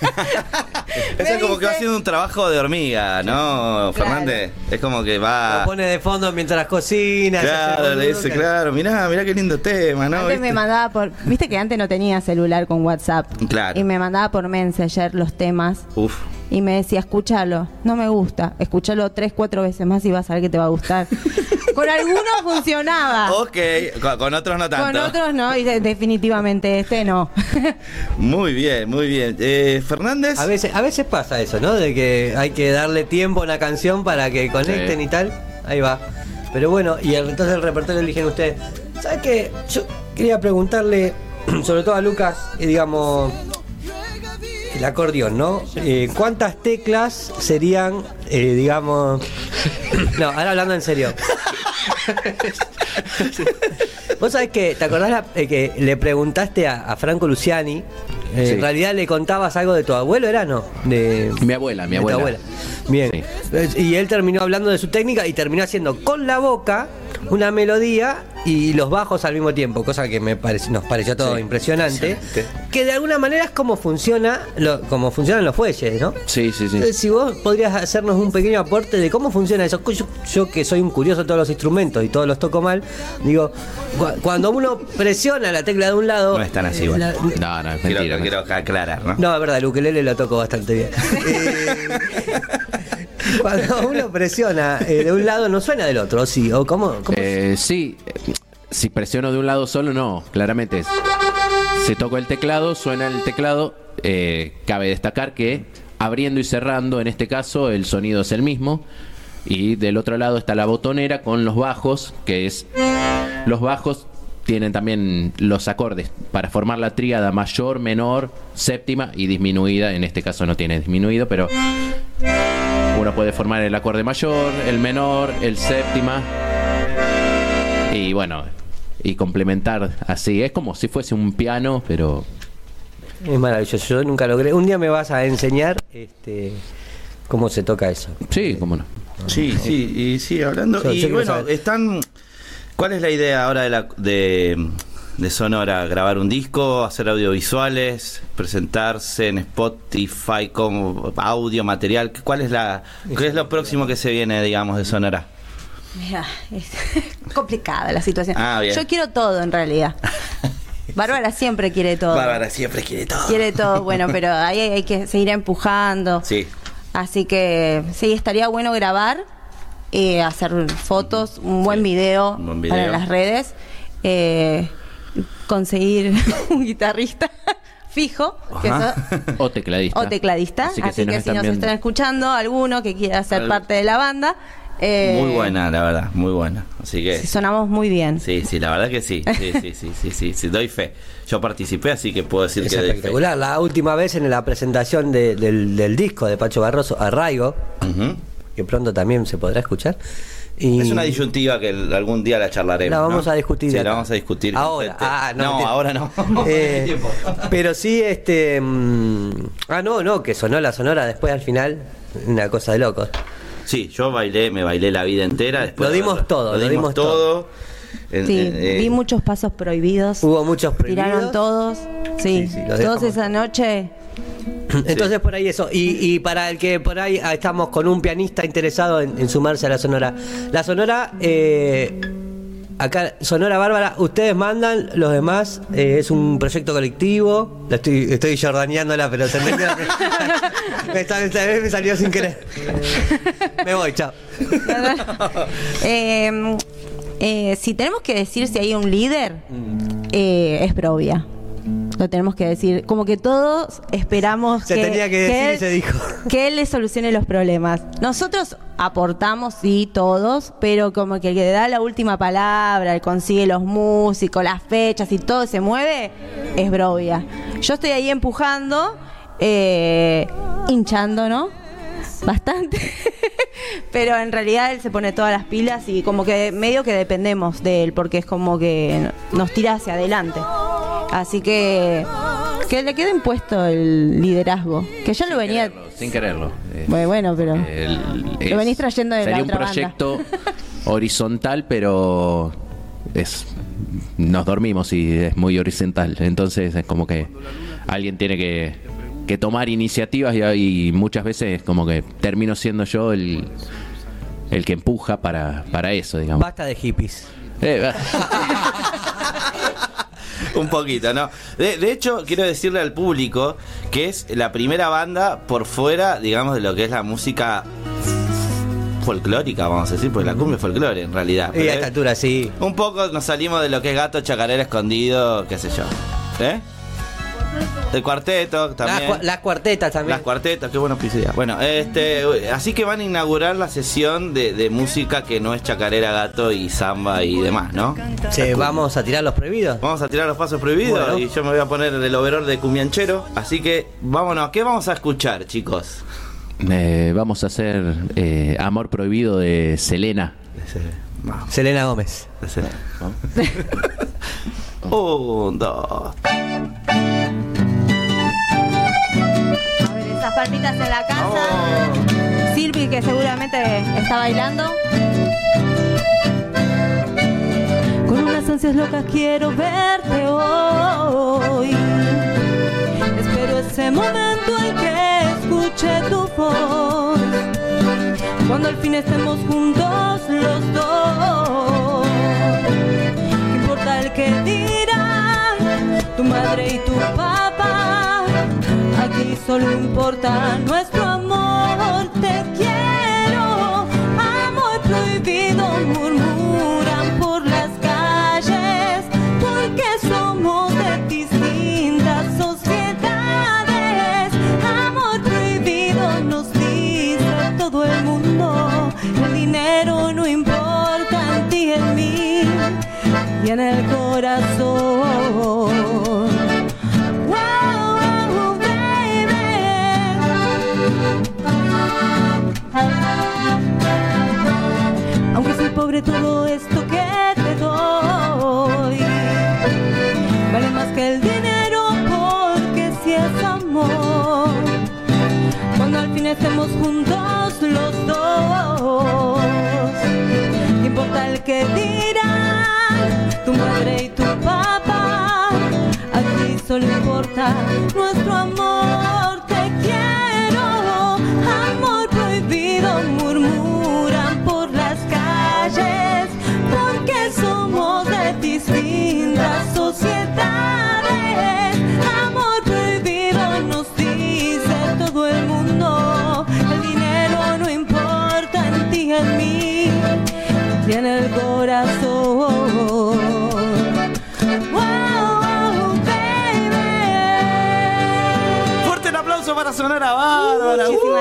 Eso es como que va haciendo un trabajo de hormiga, ¿no, Fernández? Es como que va. Lo pone de fondo mientras cocina. Claro, le dice, claro, mirá, mirá qué lindo tema, ¿no? Antes me ¿Viste? mandaba por. Viste que antes no tenía celular con WhatsApp. Claro. Y me mandaba por Messenger los temas. Uf. Y me decía, escúchalo. No me gusta. Escúchalo tres, cuatro veces más y vas a ver que te va a gustar. con algunos funcionaba. Ok, con, con otros no tanto. Con otros no. Y de- definitivamente este no. Muy bien, muy bien. Eh, Fernández. A veces, a veces pasa eso, ¿no? De que hay que darle tiempo a una canción para que conecten Sí. y tal. Ahí va. Pero bueno, y el- entonces el repertorio eligen ustedes. ¿Sabes qué? Yo quería preguntarle, sobre todo a Lucas, eh, digamos, el acordeón, ¿no? Eh, ¿Cuántas teclas serían, eh, digamos... No, ahora hablando en serio. Vos sabés que, ¿te acordás la- eh, que le preguntaste a, a Franco Luciani? eh, Sí. En realidad le contabas algo de tu abuelo, ¿era no? De Mi abuela, mi de tu abuela. Bien. Eh, Y él terminó hablando de su técnica y terminó haciendo con la boca una melodía y los bajos al mismo tiempo, cosa que me parece, nos pareció todo Sí. impresionante. Que de alguna manera es como funciona, lo, como funcionan los fuelles, ¿no? Sí, sí, sí. Entonces, si vos podrías hacernos un pequeño aporte de cómo funciona eso. Yo, yo que soy un curioso de todos los instrumentos y todos los toco mal, digo, cu- cuando uno presiona la tecla de un lado. No es tan así igual. la- No, no, es Quiero, mentira. quiero aclarar, ¿no? no, es verdad, el ukelele lo toco bastante bien. Eh, cuando uno presiona eh, de un lado no suena del otro, ¿o sí? ¿O cómo? cómo? Eh, sí, si presiono de un lado solo, no, claramente. Si toco el teclado, suena el teclado. eh, cabe destacar que abriendo y cerrando, en este caso, el sonido es el mismo. Y del otro lado está la botonera con los bajos, que es. Los bajos tienen también los acordes para formar la tríada mayor, menor, séptima y disminuida. En este caso no tiene disminuido, pero uno puede formar el acorde mayor, el menor, el séptima. Y bueno, y complementar así. Es como si fuese un piano, pero Es maravilloso, yo nunca logré. Un día me vas a enseñar este cómo se toca eso. sí, cómo no. Sí, sí, y sí, hablando. Yo- y bueno, están. ¿Cuál es la idea ahora de, la, de, de Sonora? ¿Grabar un disco, hacer audiovisuales, presentarse en Spotify como audio, material? ¿Cuál es, la, ¿Qué es lo próximo que se viene, digamos, de Sonora? Mira, es complicada la situación. Ah, bien. Yo quiero todo en realidad. Bárbara siempre quiere todo. Bárbara siempre quiere todo. Quiere todo, bueno, pero ahí hay, hay que seguir empujando. Sí. Así que sí, estaría bueno grabar, eh, hacer fotos, un buen video, Un buen video. para las redes, eh, conseguir un guitarrista fijo, que Ajá. eso- O tecladista. o tecladista. Así Así que que, si nos si están nos viendo. están escuchando, alguno que quiera ser Al- parte de la banda, eh, Muy buena, la verdad, muy buena. Así que. sí, sonamos muy bien. Sí, sí, la verdad que sí. Sí, sí, sí, sí, sí, sí, doy fe. Yo participé, así que puedo decir Es que doy fe. espectacular. La última vez en la presentación de- del, del disco de Pacho Barroso, Arraigo, Ujú. que pronto también se podrá escuchar. Y Es una disyuntiva que el- algún día la charlaremos. La vamos ¿no? a discutir Sí, acá. la vamos a discutir. Ahora, Este, ah, no, no, ahora no. Eh, pero sí, este. mm, ah, no, no, que sonó la sonora después al final. Una cosa de locos. Sí, yo bailé, me bailé la vida entera. Después Lo dimos todo, lo lo dimos dimos todo. En- Sí, en- eh, vi muchos pasos prohibidos. Hubo muchos prohibidos. Tiraron todos. Sí, sí, los todos dejamos. esa noche. Entonces por ahí eso. Y, y para el que por ahí ah, estamos con un pianista interesado en, en sumarse a la Sonora. La Sonora, eh, acá, Sonora Bárbara, ustedes mandan, los demás, eh, es un proyecto colectivo. La estoy, estoy jordaneándola, pero se esta, esta vez me salió sin querer. Me voy, chao. Eh, eh, si tenemos que decir si hay un líder, eh, es Provia. Lo tenemos que decir. Como que todos esperamos Se que, tenía que decir y él, se dijo. que él le solucione los problemas. Nosotros aportamos, sí, todos, pero como que el que da la última palabra, el consigue los músicos, las fechas y todo se mueve, es Brovia. Yo estoy ahí empujando, eh, hinchando, ¿no? Bastante. Pero en realidad él se pone todas las pilas y como que medio que dependemos de él porque es como que nos tira hacia adelante. Así que Que le quedó impuesto el liderazgo. Que ya lo venía. Sin quererlo. Eh, Bueno, bueno, pero. el- Lo venís trayendo de la Sería un otra banda. proyecto horizontal, pero es nos dormimos y es muy horizontal. Entonces es como que alguien tiene que, que tomar iniciativas y, y muchas veces como que termino siendo yo el, el que empuja para, para eso, digamos. Basta de hippies. Eh, Un poquito, ¿no? De, de hecho, quiero decirle al público que es la primera banda por fuera, digamos, de lo que es la música folclórica, vamos a decir, porque la cumbia es folclore en realidad. Y a esta altura sí. Un poco nos salimos de lo que es gato, chacarera escondido, qué sé yo. ¿Eh? El cuarteto también. Las, cua- las cuartetas también. Las cuartetas, qué bueno pisidad. Bueno, este, así que van a inaugurar la sesión de, de música que no es chacarera, gato y samba y demás, ¿no? Che, vamos a tirar los prohibidos. Vamos a tirar los pasos prohibidos Bueno. y yo me voy a poner el overol de cumbianchero. Así que vámonos, ¿qué vamos a escuchar, chicos? eh, vamos a hacer eh, Amor Prohibido de Selena. Selena Gómez. Un, dos. A ver, esas palmitas en la casa. Silvi, que seguramente está bailando. Con unas ansias locas quiero verte hoy. Espero ese momento en que escuche tu voz. Cuando al fin estemos juntos los dos. Madre y tu papá? Aquí solo importa nuestro amor. Te quiero, amor prohibido, murmuran por las calles, porque somos de distintas sociedades. Amor prohibido nos dice todo el mundo. El dinero no importa en ti, en mí y en el corazón. Todo esto que te doy vale más que el dinero porque si es amor. Cuando al fin estemos juntos los dos, importa el que dirán tu madre y tu papá. Aquí solo importa nuestro amor.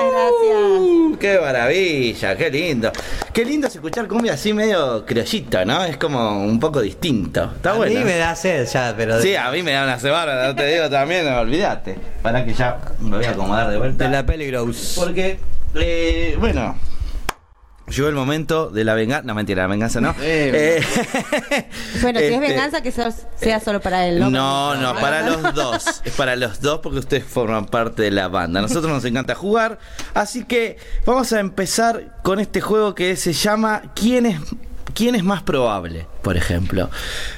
Muchísimas ¡Qué maravilla! ¡Qué lindo! Qué lindo es escuchar cumbia así medio criollito, ¿no? Es como un poco distinto. Está a bueno. mí me da sed ya, pero. Sí, a mí me da una cebada, no te digo también, olvídate. Para que ya me voy a acomodar de vuelta. De la Peligros. Porque, eh, bueno, llegó el momento de la venganza. No, mentira, la venganza no. Eh, Bueno, si es Este- venganza, que sea, sea solo para él. no, no, para los dos. Es para los dos porque ustedes forman parte de la banda. A nosotros nos encanta jugar. Así que vamos a empezar con este juego que se llama ¿Quién es, quién es más probable? Por ejemplo.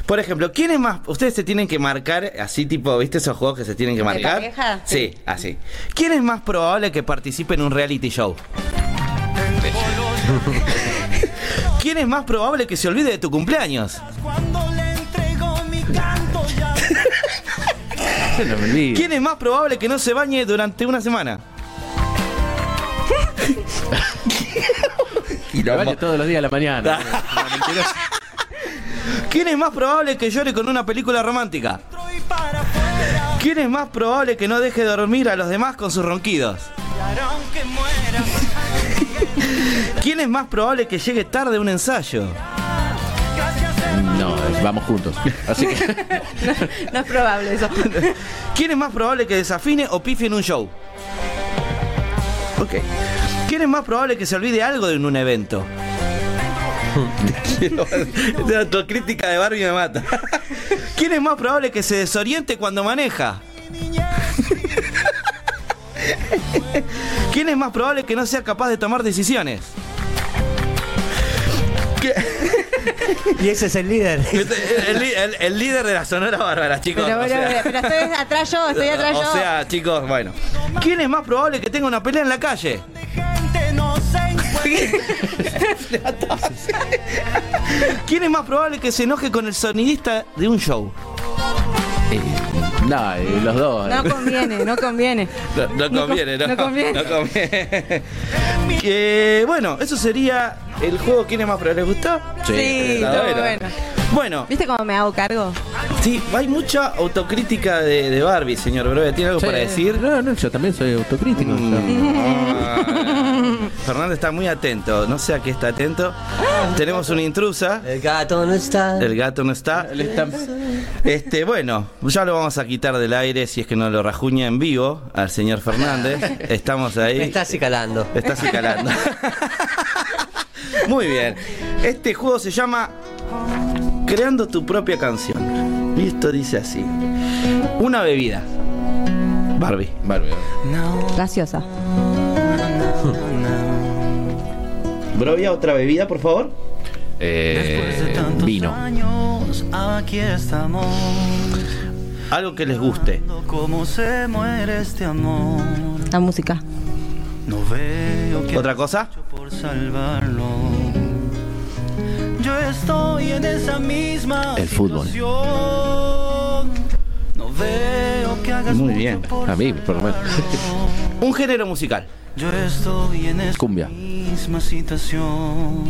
Por ejemplo, ¿quién es más? Ustedes se tienen que marcar así tipo, ¿viste esos juegos que se tienen que ¿De marcar? pareja? Sí, así. ¿Quién es más probable que participe en un reality show? ¿Quién es más probable que se olvide de tu cumpleaños? ¿Quién es más probable que no se bañe durante una semana? Y lo baño todos los días a la mañana. ¿Quién es más probable que llore con una película romántica? ¿Quién es más probable que no deje dormir a los demás con sus ronquidos? ¿Quién es más probable que llegue tarde a un ensayo? No, vamos juntos. Así que No es probable eso. ¿Quién es más probable que desafine o pifie en un show? Ok. ¿Quién es más probable que se olvide algo en un evento? Esta autocrítica de Barbie me mata. ¿Quién es más probable que se desoriente cuando maneja? ¿Quién es más probable que no sea capaz de tomar decisiones? Y ese es el líder. El, el- el líder de la Sonora Bárbara, chicos. Pero, o pero, sea- pero estoy atrás yo, estoy atrás yo. O sea, chicos, bueno. ¿Quién es más probable que tenga una pelea en la calle? ¿Quién es más probable que se enoje con el sonidista de un show? No, eh, los dos. no conviene, no conviene. No, no No conviene, con- no, no conviene. no conviene. Que, bueno, eso sería el juego ¿Quién es más probable? ¿Les gustó? Sí, La todo verdad. bueno. Bueno, ¿Viste cómo me hago cargo? sí, hay mucha autocrítica de, de Barbie, señor Brobe. ¿Tiene algo Sí. para decir? No, no, yo también soy autocrítico. Ah, Fernando está muy atento, no sé a qué está atento. Tenemos una intrusa. El gato no está. El gato no está. Este, bueno, ya lo vamos a quitar del aire si es que no lo rajuña en vivo al señor Fernández. Estamos ahí. Me está acicalando. Está acicalando. Muy bien. Este juego se llama Creando tu propia canción. Y esto dice así. Una bebida. Barbie. Barbie. Graciosa. Brovia, otra bebida, por favor. Eh, vino. años, aquí estamos. Algo que les guste. Cómo se muere este amor. La música. No veo que ¿Otra cosa? por. Yo estoy en esa misma El fútbol. situación. No veo que hagas Muy bien. A mí, por lo menos. Un género musical. Yo estoy en esa Cumbia. misma situación.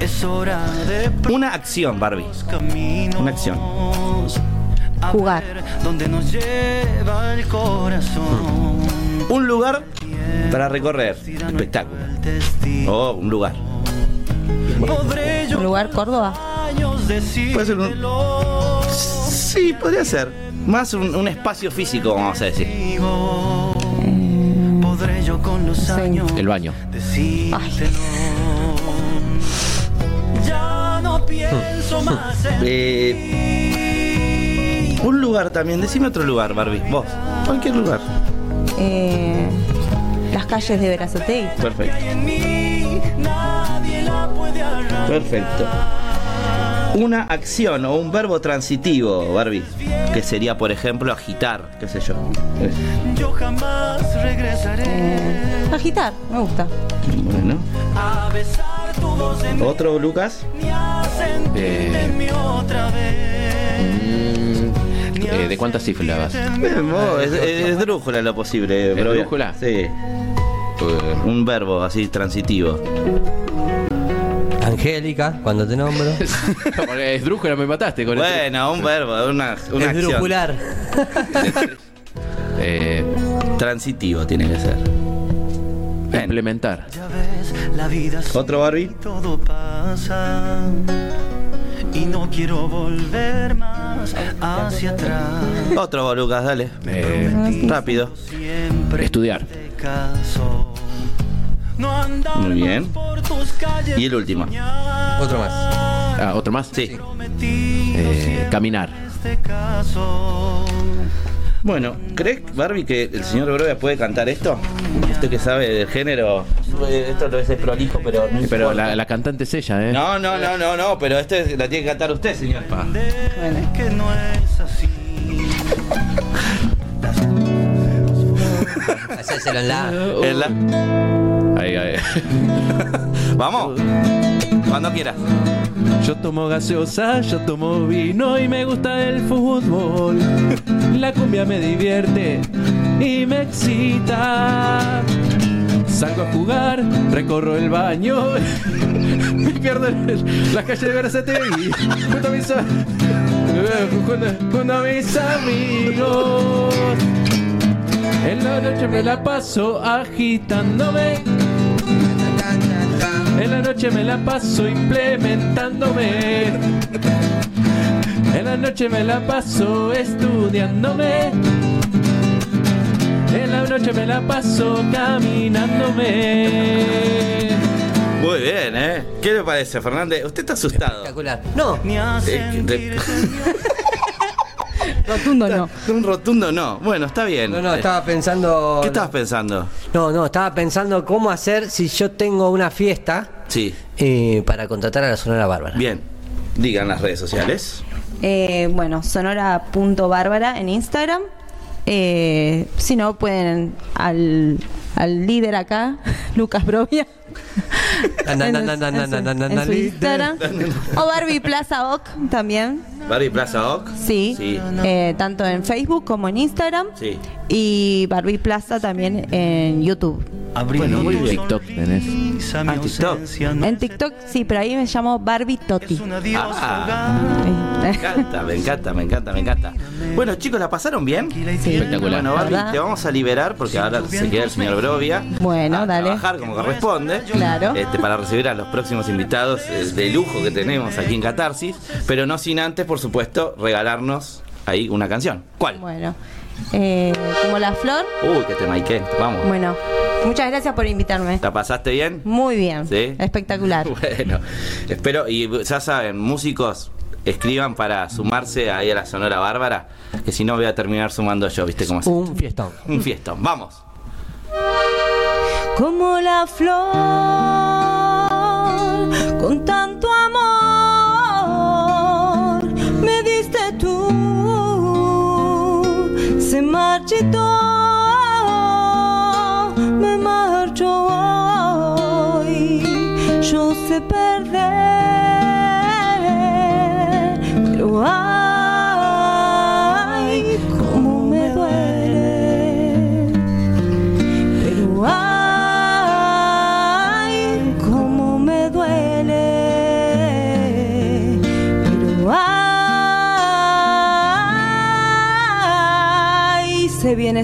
Es hora de Una acción, Barbie. caminos. Una acción. a Jugar. ver dónde nos lleva el corazón. Un lugar para recorrer. Espectáculo. O un lugar. Podré yo ¿Un lugar Córdoba? Puede ser un- Sí, podría ser. Más un, un espacio físico, vamos a decir. Podré yo con los años El baño. Ya no pienso más en Eh, un lugar también. Decime otro lugar, Barbie. Vos. Cualquier lugar. Eh, las calles de Verazategui. Perfecto. Perfecto. Una acción o un verbo transitivo, Barbie. Que sería, por ejemplo, agitar, qué sé yo. Yo jamás regresaré Eh, agitar, me gusta. Bueno. ¿Otro, Lucas? Eh. Mm, eh, ¿De cuántas cifras vas? Eh, vos, Es, es drújula lo posible, ¿Es bro. drújula? Sí. Eh, Un verbo así transitivo. Angélica, cuando te nombro. Porque es drújula, me mataste con este. Bueno, un verbo, una, una acción. Esdrújular. Eh, Transitivo tiene que ser. implementar. Ya ves, la vida es ¿Otro Barbie? todo pasa y no quiero volver más hacia atrás. Otro, Lucas, dale. Eh, Rápido. Siempre estudiar. te caso. Muy bien. Y el último. Otro más. Ah, ¿otro más? Sí. Eh, caminar. Este. Bueno, ¿crees, Barbie, que el señor Brovia puede cantar esto? Usted que sabe del género. Esto lo es prolijo, pero no Pero importa. la, la cantante es ella, ¿eh? No, no, no, no, no, pero esto es- la tiene que cantar usted, señor. Que no es así. La. En la- Ahí, ahí. Vamos. Cuando quieras. Yo tomo gaseosa, yo tomo vino y me gusta el fútbol. La cumbia me divierte y me excita. Salgo a jugar, recorro el baño, me pierdo en la calle de Verazategui junto a mis, a- junto- junto a mis amigos. En la noche me la paso agitándome. En la noche me la paso implementándome. En la noche me la paso estudiándome. En la noche me la paso caminándome. Muy bien, ¿eh? ¿Qué le parece, Fernández? Usted está asustado. Espectacular. No, Ni a Eh, de- Rotundo no. Un rotundo no. Bueno, está bien. No, no, estaba pensando. ¿Qué estabas pensando? No, no, estaba pensando cómo hacer si yo tengo una fiesta Sí. eh, para contratar a la Sonora Bárbara. Bien. Digan las redes sociales. Eh, bueno, sonora.bárbara en Instagram. Eh, si no, pueden al, al líder acá, Lucas Brovia. O Barbie Plaza Oc también. Barbie Plaza Oc. Sí. Sí. Eh, tanto en Facebook como en Instagram. Sí. Y Barbie Plaza también en YouTube. Bueno, muy bien. TikTok tenés. Ah, TikTok. En TikTok sí, pero ahí me llamo Barbie Toti. Ah, me encanta, me encanta, me encanta, me encanta. Bueno, chicos, ¿la pasaron bien? Espectacular. Bueno, Barbie, ¿Verdad? te vamos a liberar porque ahora se queda el señor Brovia. Bueno, a dale. trabajar como corresponde. Claro. Este, para recibir a los próximos invitados eh, de lujo que tenemos aquí en Catarsis. Pero no sin antes, por supuesto, regalarnos ahí una canción. ¿Cuál? Bueno, eh, como la flor. Uy, que te maiqué. Vamos. Bueno, muchas gracias por invitarme. ¿La pasaste bien? Muy bien. Sí. Espectacular. Bueno, espero, y ya saben, músicos, escriban para sumarse ahí a la Sonora Bárbara, que si no voy a terminar sumando yo, ¿viste cómo es? Un fiestón. Un fiestón, vamos. Como la flor, con tanto amor, me diste tú, se marchitó, me marcho hoy, yo sé perder,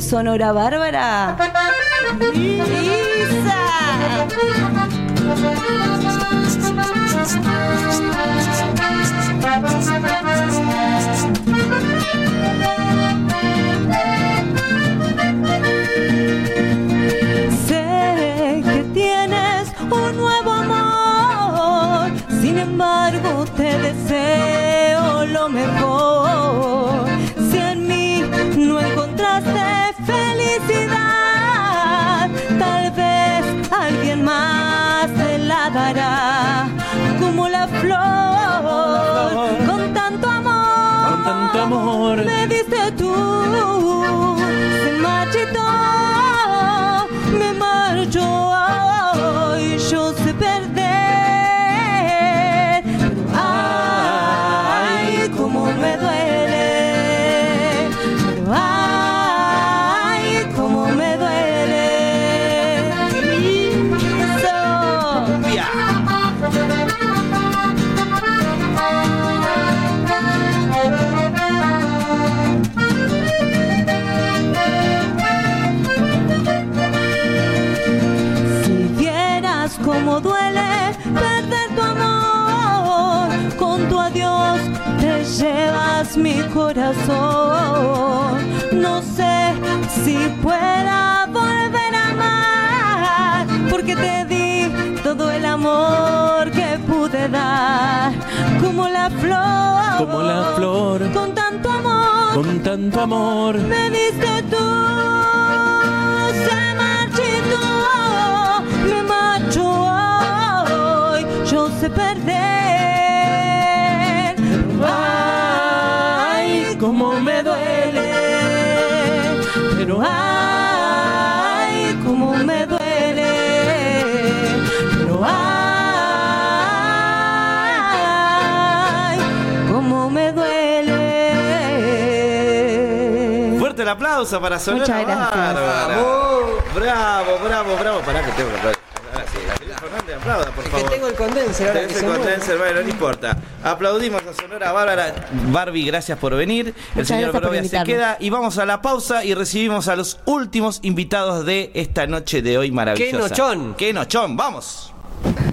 Sonora Bárbara. Sé que tienes un nuevo amor, sin embargo te deseo lo mejor. Mi corazón. No sé si pueda volver a amar, porque te di todo el amor que pude dar, como la flor, Como la flor. con tanto amor, Con tanto amor. me diste tú, se marchitó, me marcho hoy, yo sé perder. Me duele, pero ay, cómo me duele, pero ay, cómo me duele. Fuerte el aplauso para Sonora Muchas gracias. Bárbara. Bravo, bravo, bravo. Pará que tengo que Fernández, aplauda, por Es favor. que tengo el condenser ahora que el condenser, bueno, no importa. Aplaudimos Bárbara. Barbie, gracias por venir. el señor Barovia se queda y vamos a la pausa y recibimos a los últimos invitados de esta noche de hoy maravillosa. ¡Qué nochón! ¡Qué nochón! ¡Vamos!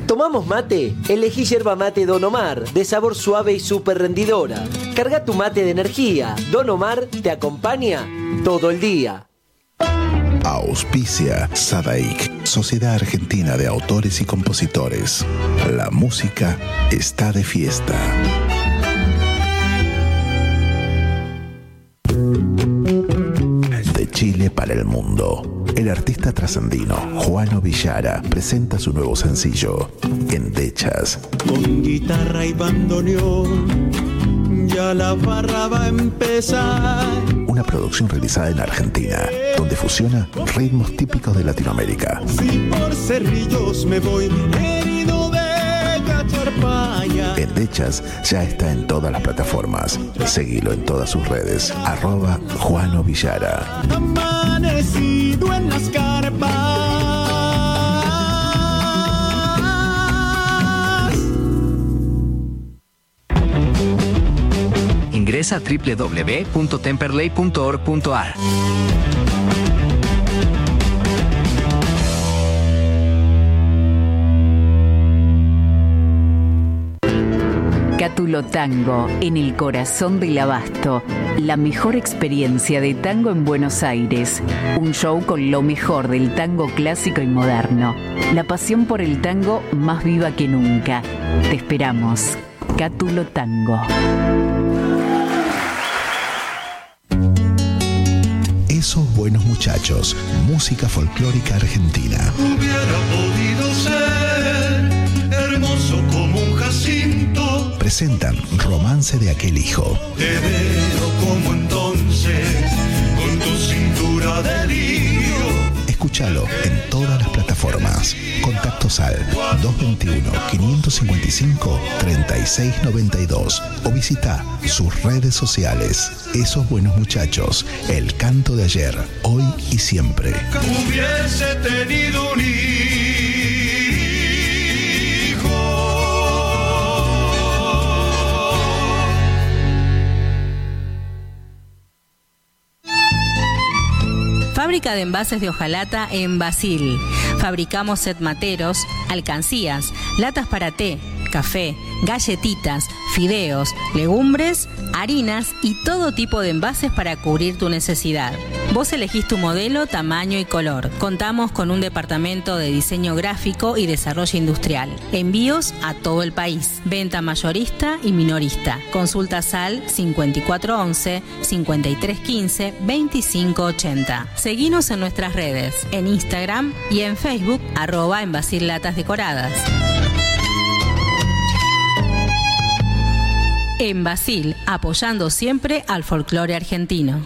¿Tomamos mate? Elegí yerba mate Don Omar, de sabor suave y súper rendidora. Carga tu mate de energía. Don Omar te acompaña todo el día. Auspicia Sadaik, Sociedad Argentina de Autores y Compositores. La música está de fiesta. Para el mundo. El artista trascendino Juano Villara presenta su nuevo sencillo, Endechas. Con guitarra y bandoneón, ya la farra va a empezar. Una producción realizada en Argentina, donde fusiona ritmos típicos de Latinoamérica. Si por cerrillos me voy ya está en todas las plataformas. Seguilo en todas sus redes. Arroba Juano Villara. Amanecido en las carpas. Ingresa a www.temperley.org.ar. Cátulo Tango, en el corazón del abasto. La mejor experiencia de tango en Buenos Aires. Un show con lo mejor del tango clásico y moderno. La pasión por el tango más viva que nunca. Te esperamos. Cátulo Tango. Esos buenos muchachos. Música folclórica argentina. Hubiera podido ser Presentan Romance de aquel hijo. Te veo como entonces, con tu cintura de lío. Escúchalo en todas las plataformas. Contactos al 221-555-3692 o visita sus redes sociales. Esos buenos muchachos, el canto de ayer, hoy y siempre. Hubiese tenido un Fábrica de envases de hojalata en Basil. Fabricamos set materos, alcancías, latas para té, café, galletitas, fideos, legumbres, harinas y todo tipo de envases para cubrir tu necesidad. Vos elegís tu modelo, tamaño y color. Contamos con un departamento de diseño gráfico y desarrollo industrial. Envíos a todo el país. Venta mayorista y minorista. Consulta al 5411 5315 2580. Seguinos en nuestras redes, en Instagram y en Facebook, arroba en Latas Decoradas. En Basil, apoyando siempre al folclore argentino.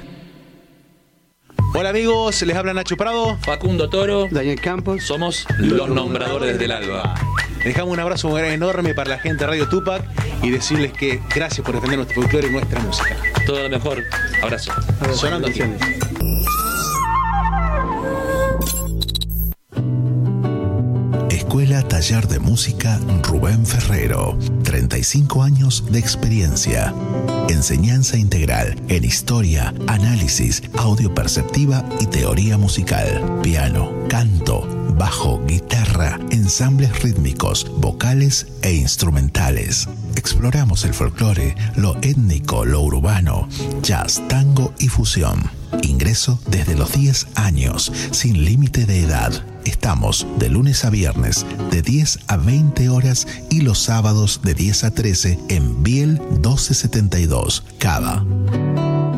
Hola amigos, les habla Nacho Prado. Facundo Toro. Daniel Campos. Somos los nombradores del alba. Dejamos un abrazo enorme para la gente de Radio Tupac y decirles que gracias por defender nuestro folclore y nuestra música. Todo lo mejor. Abrazo. Sonando aquí. Escuela Taller de Música Rubén Ferrero. 35 años de experiencia. Enseñanza integral en historia, análisis, audio perceptiva y teoría musical. Piano, canto, bajo, guitarra, ensambles rítmicos, vocales e instrumentales. Exploramos el folclore, lo étnico, lo urbano, jazz, tango y fusión. Ingreso desde los 10 años, sin límite de edad. Estamos de lunes a viernes de 10 a 20 horas y los sábados de 10 a 13 en Biel 1272, Cava.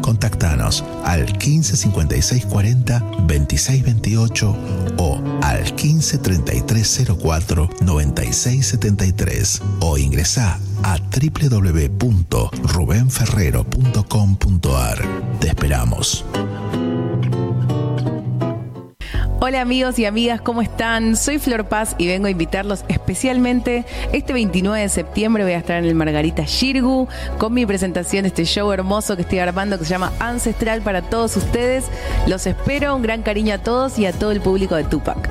Contactanos al 15 56 40 26 28 o al 15 33 04 96 73 o ingresa a www.rubenferrero.com.ar. Te esperamos. Hola amigos y amigas, ¿cómo están? Soy Flor Paz y vengo a invitarlos especialmente este 29 de septiembre voy a estar en el Margarita Shirgu con mi presentación, este show hermoso que estoy armando que se llama Ancestral para todos ustedes. Los espero, un gran cariño a todos y a todo el público de Tupac.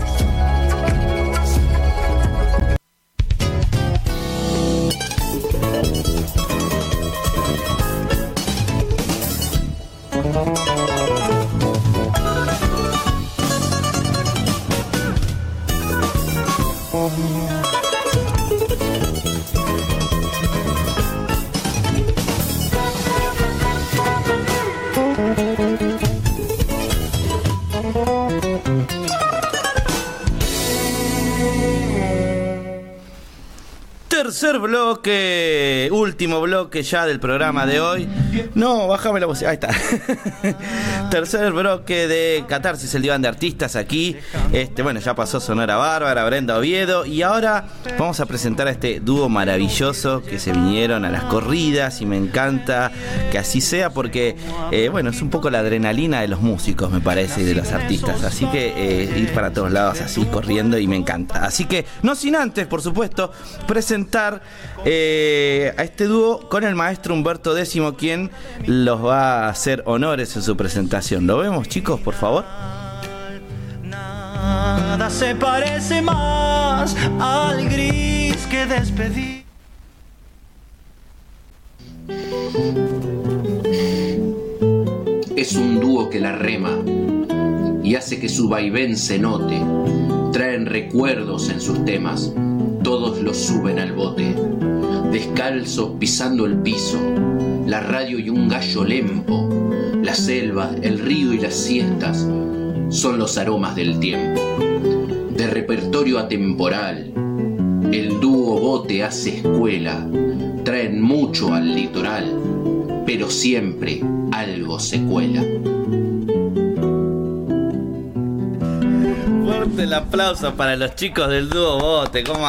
Tercer bloque, último bloque ya del programa de hoy. No, bájame la voz. Ahí está. Tercer bloque de Catarsis, el diván de artistas aquí. Este, bueno, ya pasó Sonora Bárbara, Brenda Oviedo. Y ahora vamos a presentar a este dúo maravilloso que se vinieron a las corridas. Y me encanta que así sea porque, eh, bueno, es un poco la adrenalina de los músicos, me parece, y de los artistas. Así que eh, ir para todos lados así corriendo y me encanta. Así que, no sin antes, por supuesto, presentar eh, a este dúo con el maestro Humberto Décimo, quien los va a hacer honores en su presentación. ¿Lo vemos, chicos, por favor? Nada se parece más al gris que despedí. Es un dúo que la rema y hace que su vaivén se note. Traen recuerdos en sus temas, todos los suben al bote. Descalzos pisando el piso, la radio y un gallo lempo, la selva, el río y las siestas son los aromas del tiempo. De repertorio atemporal, el dúo bote hace escuela, traen mucho al litoral, pero siempre algo se cuela. Fuerte el aplauso para los chicos del dúo Bote. ¿Cómo?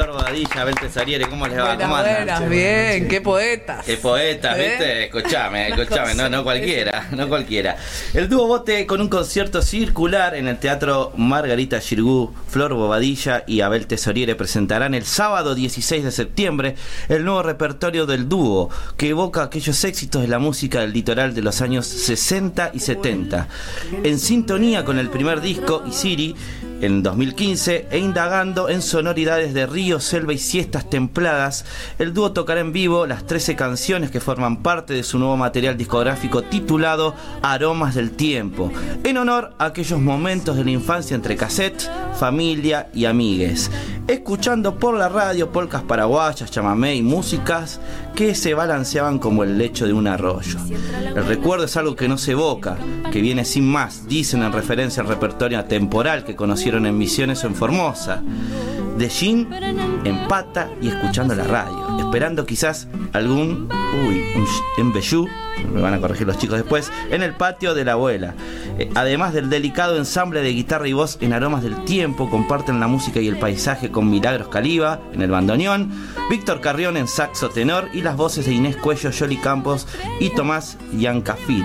Flor Badilla, Abel Tesariere, ¿cómo les va? ¿Cómo andan? Buenas, bien, qué poetas. Qué poetas, ¿Eh? ¿viste? Escuchame, escuchame, no, no cualquiera, no cualquiera. El dúo Bote con un concierto circular en el Teatro Margarita Girgú, Flor Bobadilla y Abel Tesoriere presentarán el sábado 16 de septiembre el nuevo repertorio del dúo que evoca aquellos éxitos de la música del litoral de los años 60 y 70. En sintonía con el primer disco, Isiri, en 2015 e indagando en sonoridades de río, selva y siestas templadas, el dúo tocará en vivo las 13 canciones que forman parte de su nuevo material discográfico titulado Aromas del Tiempo, en honor a aquellos momentos de la infancia entre cassette, familia y amigues, escuchando por la radio polcas paraguayas, chamamé y músicas que se balanceaban como el lecho de un arroyo. El recuerdo es algo que no se evoca, que viene sin más, dicen en referencia al repertorio temporal que conocieron en Misiones o en Formosa. De Gin, en pata y escuchando la radio, esperando quizás algún, uy, un embellú, me van a corregir los chicos después, en el patio de la abuela. Eh, además del delicado ensamble de guitarra y voz en Aromas del Tiempo, comparten la música y el paisaje con Milagros Caliba en el bandoneón, Víctor Carrión en saxo tenor y las voces de Inés Cuello, Yoli Campos y Tomás Yancafil.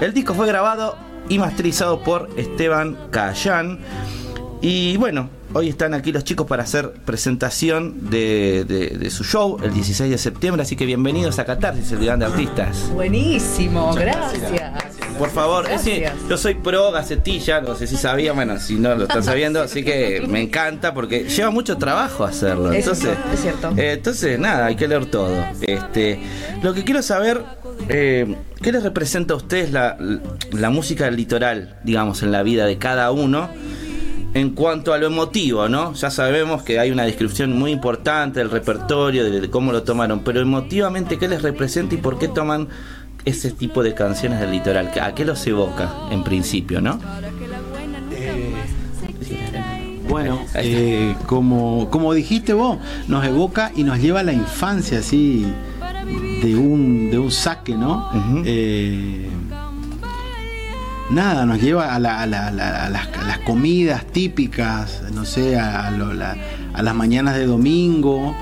El disco fue grabado y masterizado por Esteban Cayán. Y bueno, hoy están aquí los chicos para hacer presentación de, de- de su show el 16 de septiembre, así que bienvenidos a Catarsis, el diván de artistas. Buenísimo, gracias. Por favor, yo soy pro gacetilla, no sé si sabía, bueno, si no lo están sabiendo, así que me encanta porque lleva mucho trabajo hacerlo. Es Entonces, es cierto. eh, entonces nada, hay que leer todo. Este, lo que quiero saber, eh, ¿qué les representa a ustedes la, la música del litoral, digamos, en la vida de cada uno? En cuanto a lo emotivo, ¿no? Ya sabemos que hay una descripción muy importante del repertorio, de, cómo lo tomaron, pero emotivamente, ¿qué les representa y por qué toman ese tipo de canciones del litoral? ¿A qué los evoca en principio, no? Bueno, eh, como, como dijiste vos, nos evoca y nos lleva a la infancia así de un, de un saque, ¿no? Eh, nada, nos lleva a, la- a la- a la- a las, a las comidas típicas, no sé, a, lo- las mañanas de domingo,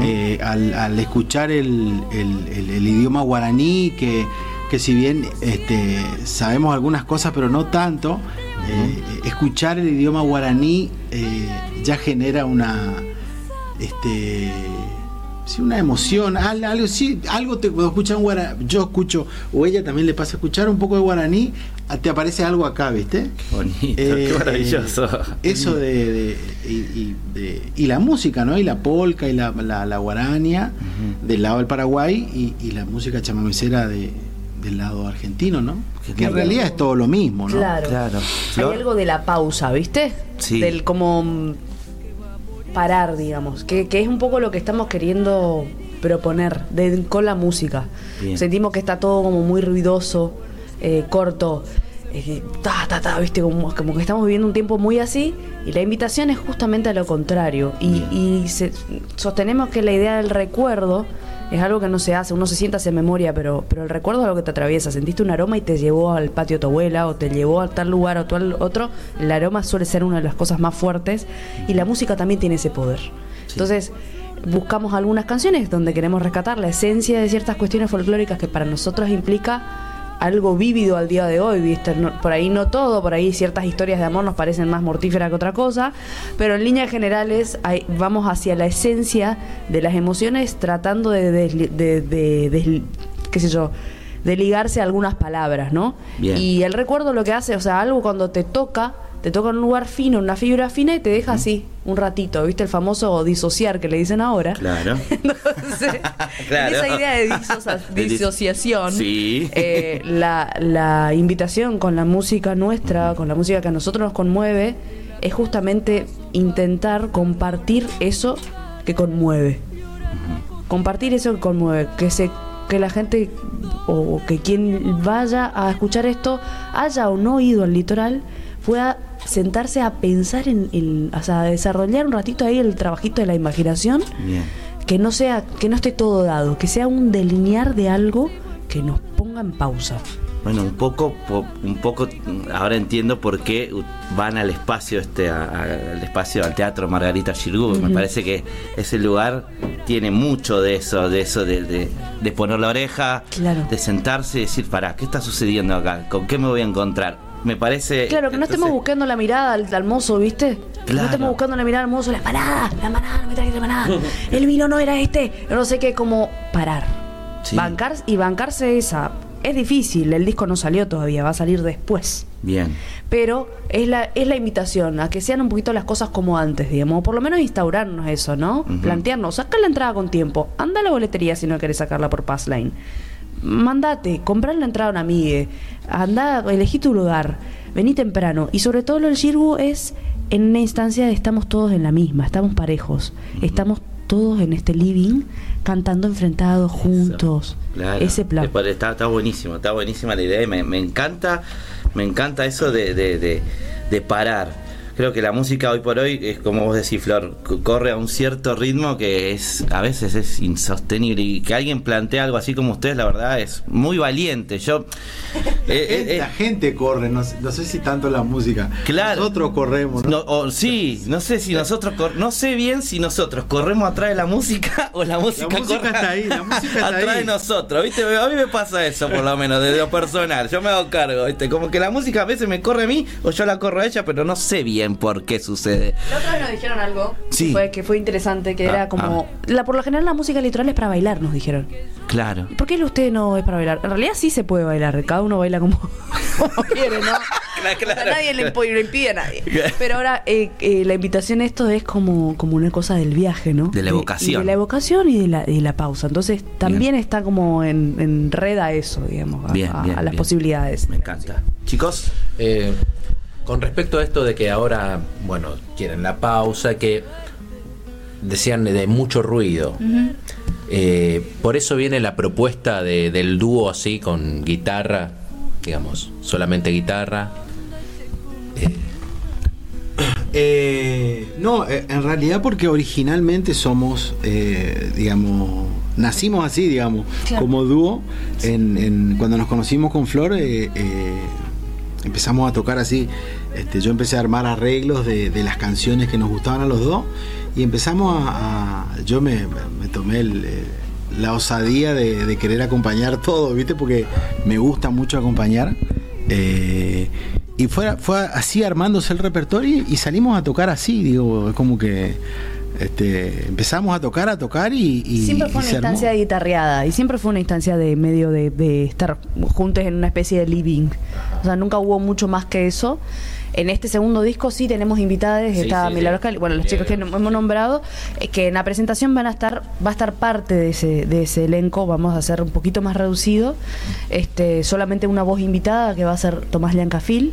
eh, al, al escuchar el, el- el- el idioma guaraní, que, que si bien este, sabemos algunas cosas, pero no tanto, eh, escuchar el idioma guaraní eh, ya genera una este sí, una emoción, al- algo, sí, algo te cuando escuchas un guaraní, yo escucho, o ella también le pasa a escuchar un poco de guaraní, te aparece algo acá, ¿viste? Bonito, qué maravilloso. Eso de, de- y, y de- y la música, ¿no? Y la polca y la, la, la guarania del lado del Paraguay y, y la música chamamecera de, del lado argentino, ¿no? Que en realidad es todo lo mismo, ¿no? Claro. Hay algo de la pausa, ¿viste? Sí. Del como parar, digamos. Que, que es un poco lo que estamos queriendo proponer de- con la música. Bien. Sentimos que está todo como muy ruidoso, eh, corto. eh, ta, ta, ta, viste, como, como que estamos viviendo un tiempo muy así y la invitación es justamente a lo contrario. Y, y se- sostenemos que la idea del recuerdo es algo que no se hace, uno se sienta hace memoria, pero, pero el recuerdo es algo que te atraviesa. Sentiste un aroma y te llevó al patio de tu abuela o te llevó a tal lugar o tal otro. El aroma suele ser una de las cosas más fuertes y la música también tiene ese poder. Entonces, buscamos algunas canciones donde queremos rescatar la esencia de ciertas cuestiones folclóricas que para nosotros implica algo vívido al día de hoy, ¿viste? No- por ahí no todo, por ahí ciertas historias de amor nos parecen más mortíferas que otra cosa, pero en líneas generales hay- vamos hacia la esencia de las emociones tratando de, de- de- qué sé yo, de ligarse a algunas palabras, ¿no? Bien. Y el recuerdo lo que hace, o sea, algo cuando te toca, te toca en un lugar fino, una fibra fina y te deja así un ratito, ¿viste? El famoso disociar que le dicen ahora. Claro. En esa idea de disocia- De dis- disociación, Sí. eh, la, la invitación con la música nuestra, con la música que a nosotros nos conmueve, es justamente intentar compartir eso que conmueve. Compartir eso que conmueve, que se que la gente o que quien vaya a escuchar esto haya o no ido al litoral pueda sentarse a pensar en, en- o sea, a desarrollar un ratito ahí el trabajito de la imaginación Bien. que no sea que no esté todo dado que sea un delinear de algo que nos ponga en pausa Bueno, un poco, po- un poco, ahora entiendo por qué van al espacio este, a- a- al espacio, al teatro Margarita Girgu. Me parece que ese lugar tiene mucho de eso, de eso, de, de- de poner la oreja, Claro. de sentarse y decir, pará, ¿qué está sucediendo acá? ¿Con qué me voy a encontrar? Me parece. claro que no estemos buscando la mirada al, al mozo viste que no Claro. estemos buscando la mirada al mozo la empanada la empanada no me traes la empanada el vino no era este no sé qué como parar Sí. bancar y bancarse esa es difícil el disco no salió todavía va a salir después Bien. pero es la, es la invitación a que sean un poquito las cosas como antes, digamos, o por lo menos instaurarnos eso, ¿no? Plantearnos, saca la entrada con tiempo, anda a la boletería si no querés sacarla por Passline. Mandate, comprar la entrada a una amiga, anda, elegí tu lugar, vení temprano. Y sobre todo lo del Shirgu es en una instancia de estamos todos en la misma, estamos parejos, estamos todos en este living cantando enfrentados juntos. Claro. Ese plan. Está, está buenísimo, está buenísima la idea y me, me encanta, me encanta eso de, de, de- de parar. Creo que la música hoy por hoy es como vos decís, Flor, corre a un cierto ritmo que es a veces es insostenible y que alguien plantee algo así como ustedes, la verdad es muy valiente. Yo eh, eh, la gente corre, no, sé- no sé si tanto la música. Claro. Nosotros corremos, ¿no? No, o- sí, no sé si nosotros cor- no sé bien si nosotros corremos atrás de la música o la música, música corre está ahí, la música está atrás ahí. de nosotros, ¿viste? A mí me pasa eso por lo menos desde lo personal, yo me hago cargo, ¿viste? Como que la música a veces me corre a mí o yo la corro a ella, pero no sé bien por qué sucede. La otra vez nos dijeron algo Sí. que, fue, que fue interesante, que Ah, era como... La, por lo general la música litoral es para bailar, nos dijeron. Claro. ¿Por qué usted no es para bailar? En realidad sí se puede bailar, cada uno baila como, como quiere, ¿no? O sea, nadie le, impide a nadie. Pero ahora eh, eh, la invitación a esto es como, como una cosa del viaje, ¿no? De la evocación. de la evocación y de la, y de la pausa. Entonces también está como en, en red a eso, digamos, a, Bien, a- bien, a las bien. posibilidades. Me encanta. Chicos. Eh, con respecto a esto de que ahora, bueno, quieren la pausa, que decían de mucho ruido. Eh, por eso viene la propuesta de- del dúo así con guitarra, digamos, solamente guitarra. Eh, no, eh, en realidad porque originalmente somos, eh, digamos, nacimos así, digamos, Claro. como dúo. En, en- cuando nos conocimos con Flor, eh, eh, empezamos a tocar así. Este, yo empecé a armar arreglos de, de las canciones que nos gustaban a los dos y empezamos a... yo me, tomé eh, la osadía de, querer acompañar todo, ¿viste? Porque me gusta mucho acompañar. Eh, y fue, fue así armándose el repertorio y salimos a tocar así, digo, es como que este, empezamos a tocar, a tocar y, y- Siempre y fue una se armó. instancia de guitarreada y siempre fue una instancia de medio de, de estar juntos en una especie de living. O sea, nunca hubo mucho más que eso. En este segundo disco sí tenemos invitadas, Sí, está sí, Milagros sí. Cali- bueno, los chicos que hemos nombrado, eh, que en la presentación van a estar, va a estar parte de ese, de ese elenco, vamos a hacer un poquito más reducido, este, solamente una voz invitada que va a ser Tomás Liancafil,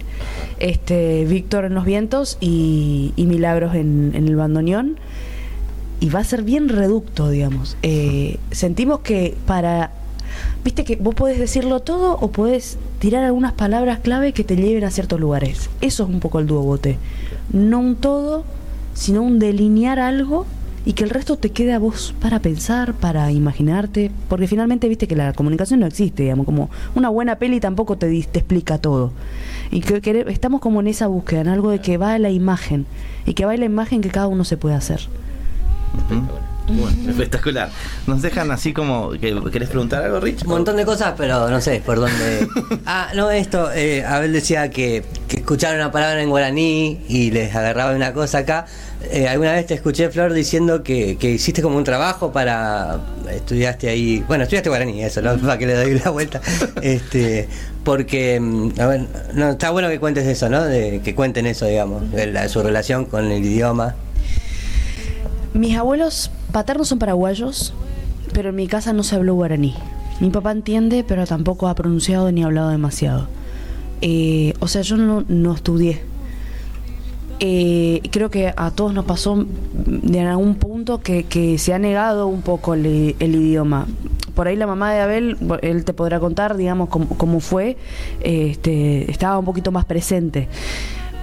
este, Víctor en los vientos y, y Milagros en, en el bandoneón y va a ser bien reducto, digamos. Eh, sentimos que para. Viste que vos podés decirlo todo o podés tirar algunas palabras clave que te lleven a ciertos lugares. Eso es un poco el dúo bote. No un todo, sino un delinear algo y que el resto te quede a vos para pensar, para imaginarte, porque finalmente viste que la comunicación no existe, digamos, como una buena peli tampoco te, te explica todo. Y que, que estamos como en esa búsqueda, en algo de que va la imagen y que va la imagen que cada uno se puede hacer. Bueno, espectacular. Nos dejan así como. que- ¿Querés preguntar algo, Rich? Un montón de cosas, pero no sé por dónde. ah, no, esto, eh, Abel decía que, que escucharon una palabra en guaraní y les agarraba una cosa acá. Eh, alguna vez te escuché, Flor, diciendo que, que hiciste como un trabajo para. Estudiaste ahí. Bueno, estudiaste guaraní, eso, ¿no? para que le doy la vuelta. este Porque. mm, a ver, no, está bueno que cuentes eso, ¿no? De, que cuenten eso, digamos, de la- su relación con el idioma. Mis abuelos paternos son paraguayos, pero en mi casa no se habló guaraní. Mi papá entiende, pero tampoco ha pronunciado ni hablado demasiado. Eh, o sea, yo no, no estudié. Eh, creo que a todos nos pasó de algún punto que, que se ha negado un poco el, el idioma. Por ahí la mamá de Abel, él te podrá contar, digamos, cómo, cómo fue, este, estaba un poquito más presente.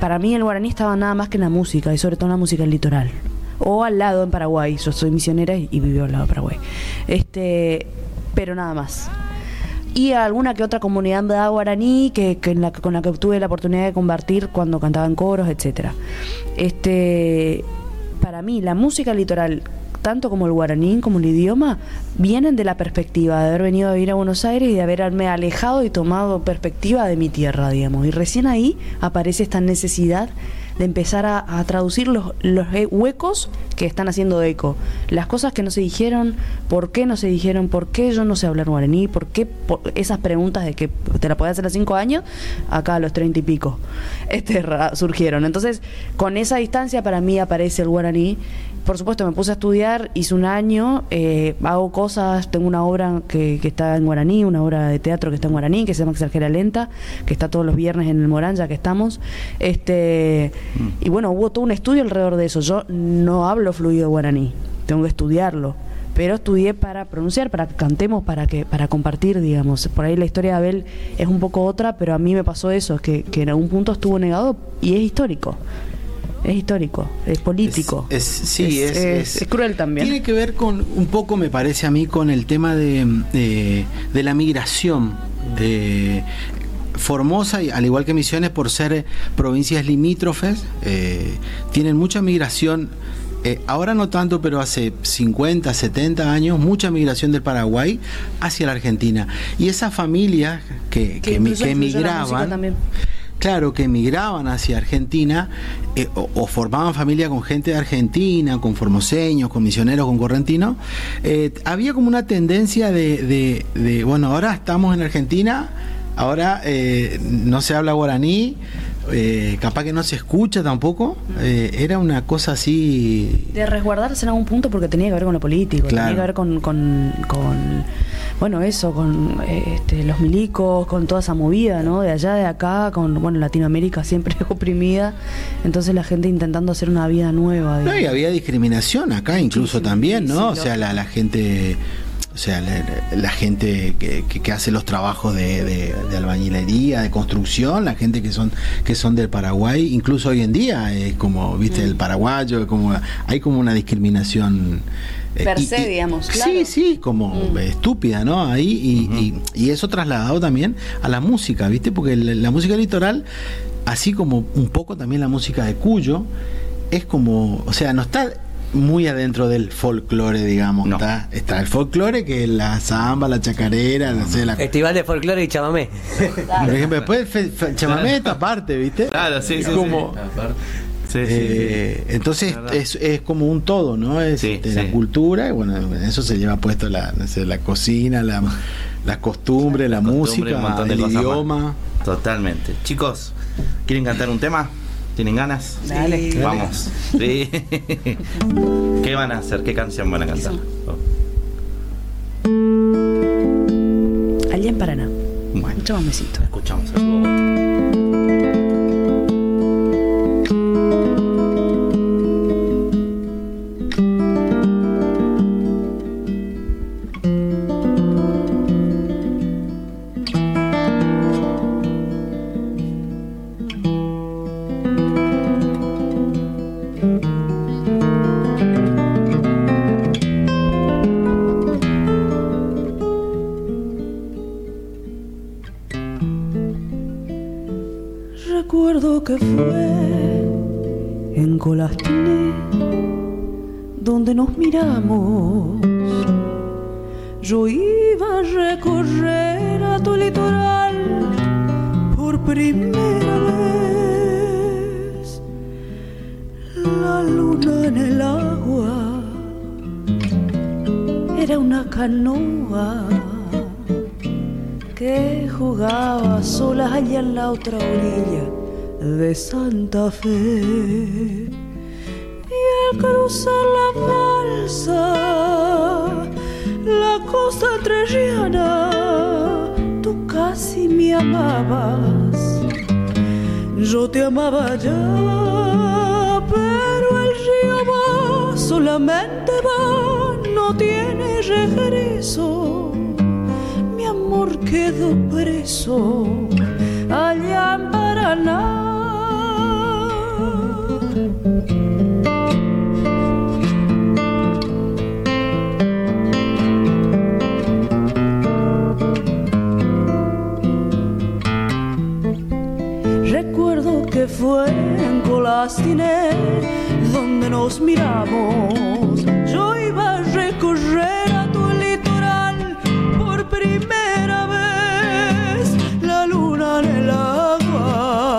Para mí el guaraní estaba nada más que en la música, y sobre todo en la música del litoral. O al lado en Paraguay, yo soy misionera y, y vivo al lado de Paraguay. Este, pero nada más y a alguna que otra comunidad de guaraní que, que en la, con la que tuve la oportunidad de compartir cuando cantaba en coros, etcétera. Este, para mí, la música litoral, tanto como el guaraní, como el idioma, vienen de la perspectiva de haber venido a vivir a Buenos Aires y de haberme alejado y tomado perspectiva de mi tierra, digamos. Y recién ahí aparece esta necesidad de empezar a, a traducir los, los he- huecos que están haciendo eco. Las cosas que no se dijeron, por qué no se dijeron, por qué yo no sé hablar guaraní, por qué por- esas preguntas de que te la podías hacer a cinco años, acá a los treinta y pico, este, surgieron. Entonces, con esa distancia para mí aparece el guaraní. Por supuesto, me puse a estudiar, hice un año, eh, hago cosas, tengo una obra que, que está en guaraní, una obra de teatro que está en guaraní, que se llama Extranjera Lenta, que está todos los viernes en el Morán, ya que estamos. Este, Y bueno, hubo todo un estudio alrededor de eso. Yo no hablo fluido guaraní, tengo que estudiarlo. Pero estudié para pronunciar, para que cantemos, para que para compartir, digamos. Por ahí la historia de Abel es un poco otra, pero a mí me pasó eso, que, que en algún punto estuvo negado y es histórico. Es histórico, es político. Es, sí, es, es- es cruel también. Tiene que ver con un poco, me parece a mí, con el tema de, de- de la migración. De Formosa, y al igual que Misiones, por ser eh, provincias limítrofes, eh, tienen mucha migración. eh, ahora no tanto, pero hace 50, 70 años, mucha migración del Paraguay hacia la Argentina. Y esas familias que, que, que emigraban. Claro, que emigraban hacia Argentina eh, o, formaban familia con gente de Argentina, con formoseños, con misioneros, con correntinos. eh, había como una tendencia de, de- de, bueno, ahora estamos en Argentina, ahora eh, no se habla guaraní, eh, capaz que no se escucha tampoco. eh, era una cosa así. De resguardarse en algún punto porque tenía que ver con lo político, Claro. tenía que ver con, con, con, bueno, eso, con este, los milicos, con toda esa movida, ¿no? De allá, de acá, con, bueno, Latinoamérica siempre oprimida, entonces la gente intentando hacer una vida nueva. No, y había discriminación acá incluso también, ¿no? o sea, la, la gente, o sea, la, la gente que, que- que hace los trabajos de, de- de albañilería, de construcción, la gente que son que son del Paraguay, incluso hoy en día es como, viste, Mm. el paraguayo, como hay como una discriminación. eh, Per se, y- digamos, claro. Mm. Sí, sí, como estúpida, ¿no? Ahí y, y- y eso trasladado también a la música, ¿viste? Porque la, la música litoral, así como un poco también la música de Cuyo, es como, o sea, no está muy adentro del folclore, digamos. Está, está el folclore que es la samba, la chacarera, no sé, la... Festival de folclore y chamamé. Por ejemplo, después el fe- fe- chamamé esta parte, ¿viste? Claro, sí, Es sí, como- sí. Sí, sí, Eh, entonces es, es como un todo, ¿no? Es este, la cultura, y bueno, en eso se lleva puesto la, no sé, la cocina, la, la costumbre, la Costumbre, música, un montón de el más. idioma. Totalmente. Chicos, ¿quieren cantar un tema? ¿Tienen ganas? Dale. Sí. Vamos. Sí. ¿Qué van a hacer? ¿Qué canción van a cantar? Allá en Paraná. Bueno, un chamamecito. Escuchamos La luna en el agua era una canoa que jugaba sola allá en la otra orilla de Santa Fe. Y al cruzar la balsa, la costa entrerriana, tú casi me amabas. Yo te amaba ya, solamente va, no tiene regreso. Mi amor quedó preso allá en Paraná. Recuerdo que fue en Colastiné donde nos miramos. Yo iba a recorrer a tu litoral por primera vez. La luna en el agua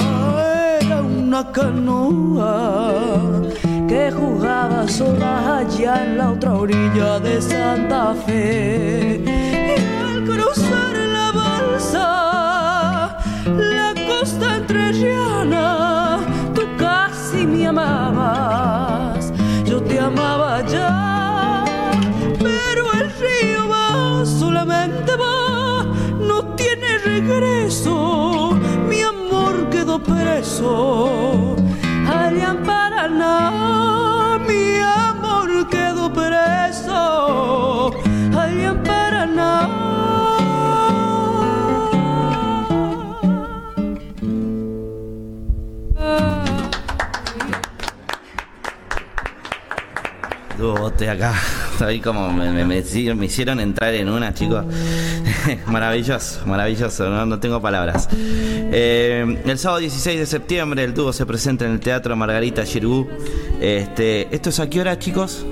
era una canoa que jugaba sola allá en la otra orilla de Santa Fe. Y al cruzar la balsa, la costa entrerriana, amaba ya, pero el río va, solamente va, no tiene regreso, mi amor quedó preso, allá en Paraná, bote acá. Ahí como me, me- hicieron- entrar en una, chicos. maravilloso, maravilloso. No, no tengo palabras. Eh, el sábado 16 de septiembre el dúo se presenta en el Teatro Margarita Girú. Este, ¿Esto es a qué hora, chicos?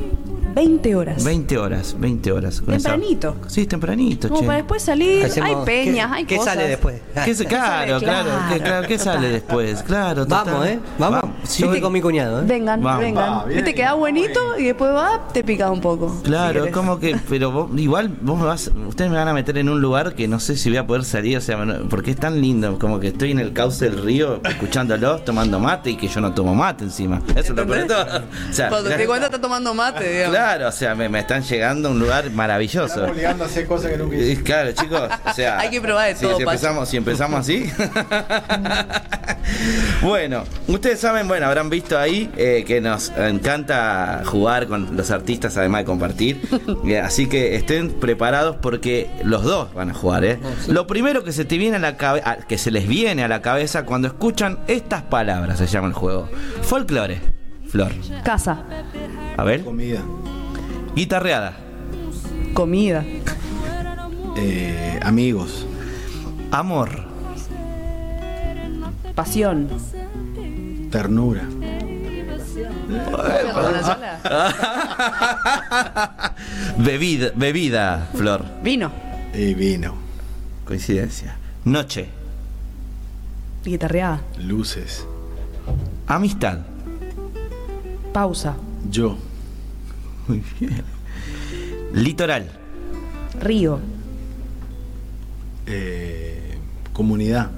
20 horas. 20 horas, 20 horas. con esa- Tempranito. Sí, tempranito, Como che. para después salir, Hacemos- hay peñas, ¿qué- hay qué cosas. sale después? ¿Qué se- claro, claro, ¿qué, claro, ¿qué sale después? Claro, total. Vamos, ¿eh? Vamos. sí. Yo voy con mi cuñado, ¿eh? Vengan, Vamos. vengan. Ah, bien. Viste, queda bonito y después va, te pica un poco. Claro, Si querés. como que, pero vos- igual vos me vas, ustedes me van a meter en un lugar que no sé si voy a poder salir, o sea, porque es tan lindo, como que estoy en el cauce del río escuchándolos, tomando mate y que yo no tomo mate encima. Eso es lo peor de todo. O sea, Cuando te cuenta está tomando mate, digamos. claro, o sea, me, me están llegando a un lugar maravilloso. Estamos obligando a hacer cosas que nunca Claro, chicos, o sea, Hay que probar de si, todo, si empezamos, si empezamos así. bueno, ustedes saben, bueno, habrán visto ahí eh, que nos encanta jugar con los artistas, además de compartir. Eh, así que estén preparados porque los dos van a jugar, ¿eh? Lo primero que se te viene a la cabeza, que se les viene a la cabeza cuando escuchan estas palabras, se llama el juego. Folclore, Flor. Casa, A ver. Comida. Guitarreada. comida, Eh, amigos. Amor. pasión. Ternura. Bebida, bebida, Flor. Vino, Y vino. Coincidencia. Noche. guitarreada, Luces. Amistad. Pausa, Yo. Muy bien. Litoral. río, Eh, comunidad.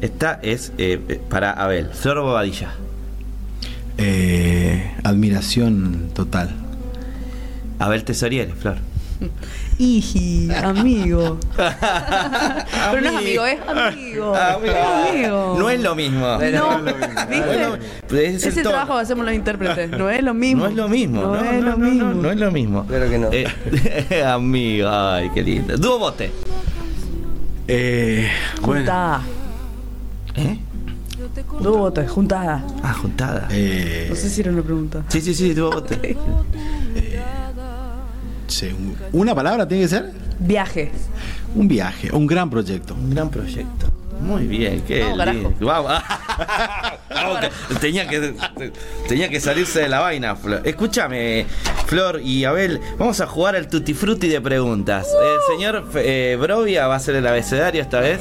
Esta es eh, eh, para Abel. Flor Bobadilla. Eh, admiración total. Abel Tesoriere, Flor. Iji, amigo. Pero no es amigo, es amigo. Es amigo. No es lo mismo. No, es Ese trabajo que hacemos los intérpretes. No es lo mismo. No es lo mismo. No, No, es lo no, mismo. no, no es lo mismo. Claro que no. Eh, amigo, ay, qué lindo. Dúo bote. Eh, bueno. Juntada. ¿Eh? Dos botes, juntada. Ah, juntada. Eh, No sé si era una pregunta. Sí, sí, sí, dúo bote. Sí, un- una palabra tiene que ser. Viaje. Un viaje, un gran proyecto. Un gran proyecto. Muy bien, qué Vamos, lindo. Vamos. Vamos, que tenía, que, tenía que salirse de la vaina, Flor. Escúchame, Flor y Abel, vamos a jugar al tutti frutti de preguntas. El señor eh, Brovia va a hacer el abecedario esta vez.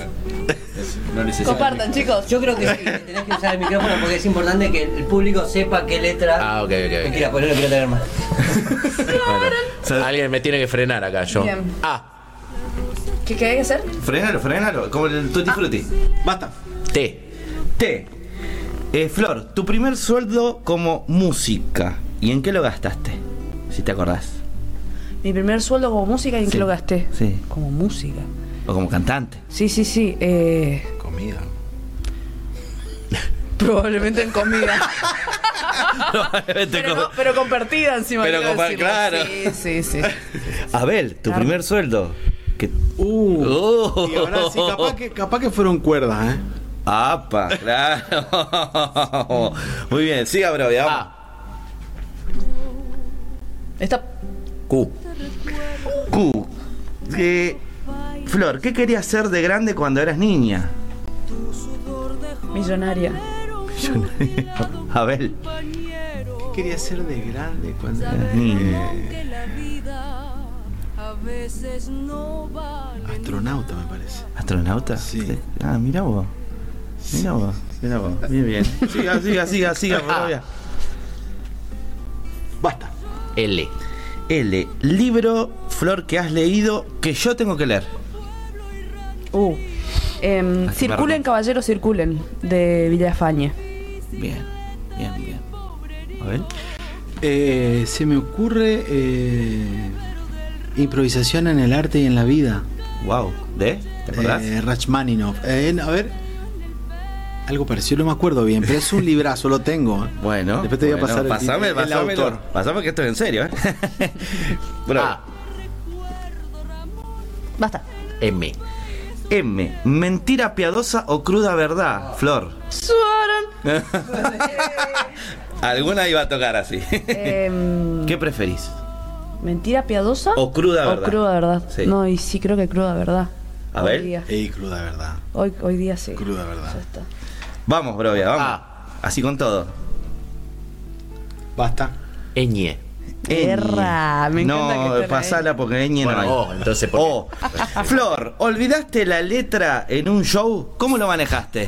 No necesito. Compartan, chicos. Yo creo que sí, que tenés que usar el micrófono porque es importante que el público sepa qué letra. Ah, ok, ok. ok. Mentira, pues no lo quiero tener más. Bueno, alguien me tiene que frenar acá, yo. Bien. Ah, ¿Qué, qué hay que hacer? Frenalo, frenalo, como el tutti frutti. Basta. T. T. Eh, Flor, tu primer sueldo como música. ¿Y en qué lo gastaste? Si te acordás. Mi primer sueldo como música, ¿en Sí. qué lo gasté? Sí. Como música. O como cantante. Sí, sí, sí. Eh, Comida. probablemente en comida. pero, no- pero compartida encima. Pero quiero compa- decirlo. claro. Sí, sí, sí. Abel, tu Claro. primer sueldo. Que... Uh, Oh. y ahora sí, capaz que, capaz que fueron cuerdas, ¿eh? ¡Apa! Claro. Muy bien, siga, Brovia. vamos. Esta. Q. Q. Eh, Flor, ¿qué querías ser de grande cuando eras niña? Millonaria. Abel. ¿Qué quería ser de grande cuando Eras niña. Astronauta, me parece. ¿Astronauta? Sí. Ah, mira vos. Mira vos. Mira vos. Bien, bien. Siga, siga, siga, siga, Brovia. Basta. L. L. Libro, Flor, que has leído que yo tengo que leer. Uh. Em, circulen, caballeros, circulen. De Villafañe. Bien, bien, bien. A ver. Eh, se me ocurre eh, improvisación en el arte y en la vida. Wow. ¿De? ¿Te acordás? Eh, Rachmaninoff. Eh, a ver. Algo parecido, no me acuerdo bien, pero es un librazo, lo tengo. Bueno, Después te voy a bueno, pasar el, pasame, el autor. Pasame que esto es en serio, ¿eh? Bro. A. Basta. M. M. Mentira piadosa o cruda verdad, Flor. Suaran. Alguna iba a tocar así. Em, ¿Qué preferís? ¿Mentira piadosa? O cruda O verdad. cruda verdad. Sí. No, y sí creo que cruda verdad. A Hoy ver. día. Ey, cruda verdad. Hoy, hoy día sí. Cruda verdad. Ya está. Vamos, Brovia, vamos. Ah. Así con todo. Basta. Ñ. Erra, me encanta que no, estén ahí. pasala porque Bueno, no hay. O, entonces, ¿por qué? O. Flor, ¿olvidaste la letra en un show? ¿Cómo lo manejaste?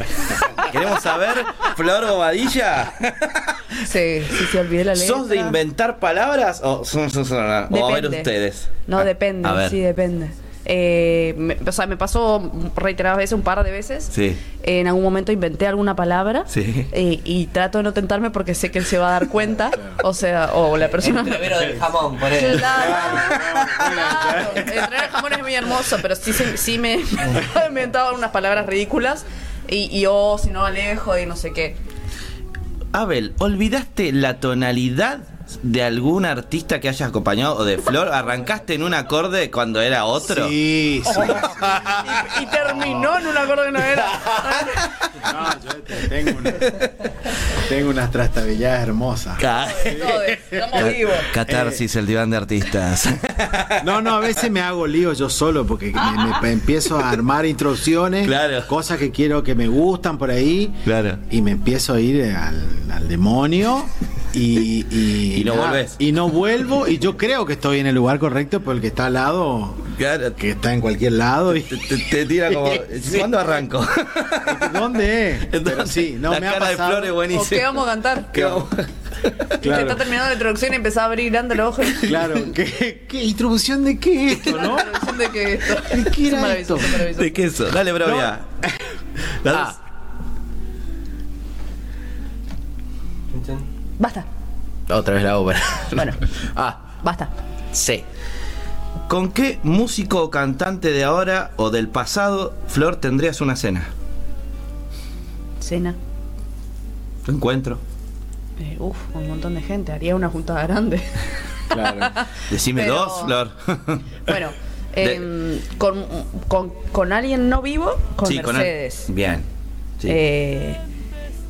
¿Queremos saber, Flor Bobadilla? Sí, sí, se olvidé la letra. ¿Sos de inventar palabras o, son, son- son- o a ver Depende. ustedes? No, Ah, depende, a ver. sí, depende. Eh, me- o sea, me pasó reiteradas veces, un par de veces. Sí, En algún momento inventé alguna palabra sí. eh, y trato de no tentarme porque sé que él se va a dar cuenta. o sea, o la persona. Entrevero del jamón, por eso. Claro, entrenar el jamón es muy hermoso, pero sí, se- sí me he inventado unas palabras ridículas y, y o si no alejo y no sé qué. Abel, ¿olvidaste la tonalidad de algún artista que hayas acompañado o de Flor? ¿Arrancaste en un acorde cuando era otro? Sí, sí. Y terminó en un acorde que no era. No, yo tengo, una- tengo unas trastabilladas hermosas. Ca- Estamos vivos. Catarsis, el diván de artistas. No, no, a veces me hago lío yo solo porque me, me empiezo a armar introducciones, Claro. cosas que quiero que me gustan por ahí, Claro. y me empiezo a ir al, al demonio y, y, Y no nada, volvés. Y no vuelvo, y yo creo que estoy en el lugar correcto, pero el que está al lado, Claro, que está en cualquier lado, y te, te- te tira como. Sí. ¿Cuándo arranco? ¿dónde es? Pero sí, no la me ha cara de pasado. Flor es ¿O qué vamos a cantar? ¿Qué vamos- Te está terminando la introducción y empezás a abrir grande los ojos. Claro, ¿qué, qué introducción de qué esto, no? Introducción de que esto. ¿De qué era Es esto? es. De queso. Dale, Brovia. La dos. A. Basta, Otra vez la ópera. Bueno. A. basta. C. ¿Con qué músico o cantante de ahora o del pasado, Flor, tendrías una cena? Cena. Encuentro. Eh, uf, un montón de gente. Haría una juntada grande. Claro. Decime Pero- dos, Flor. Bueno, De- em, con, con, con alguien no vivo, con Sí, con al- Mercedes. Bien. Sí. Eh,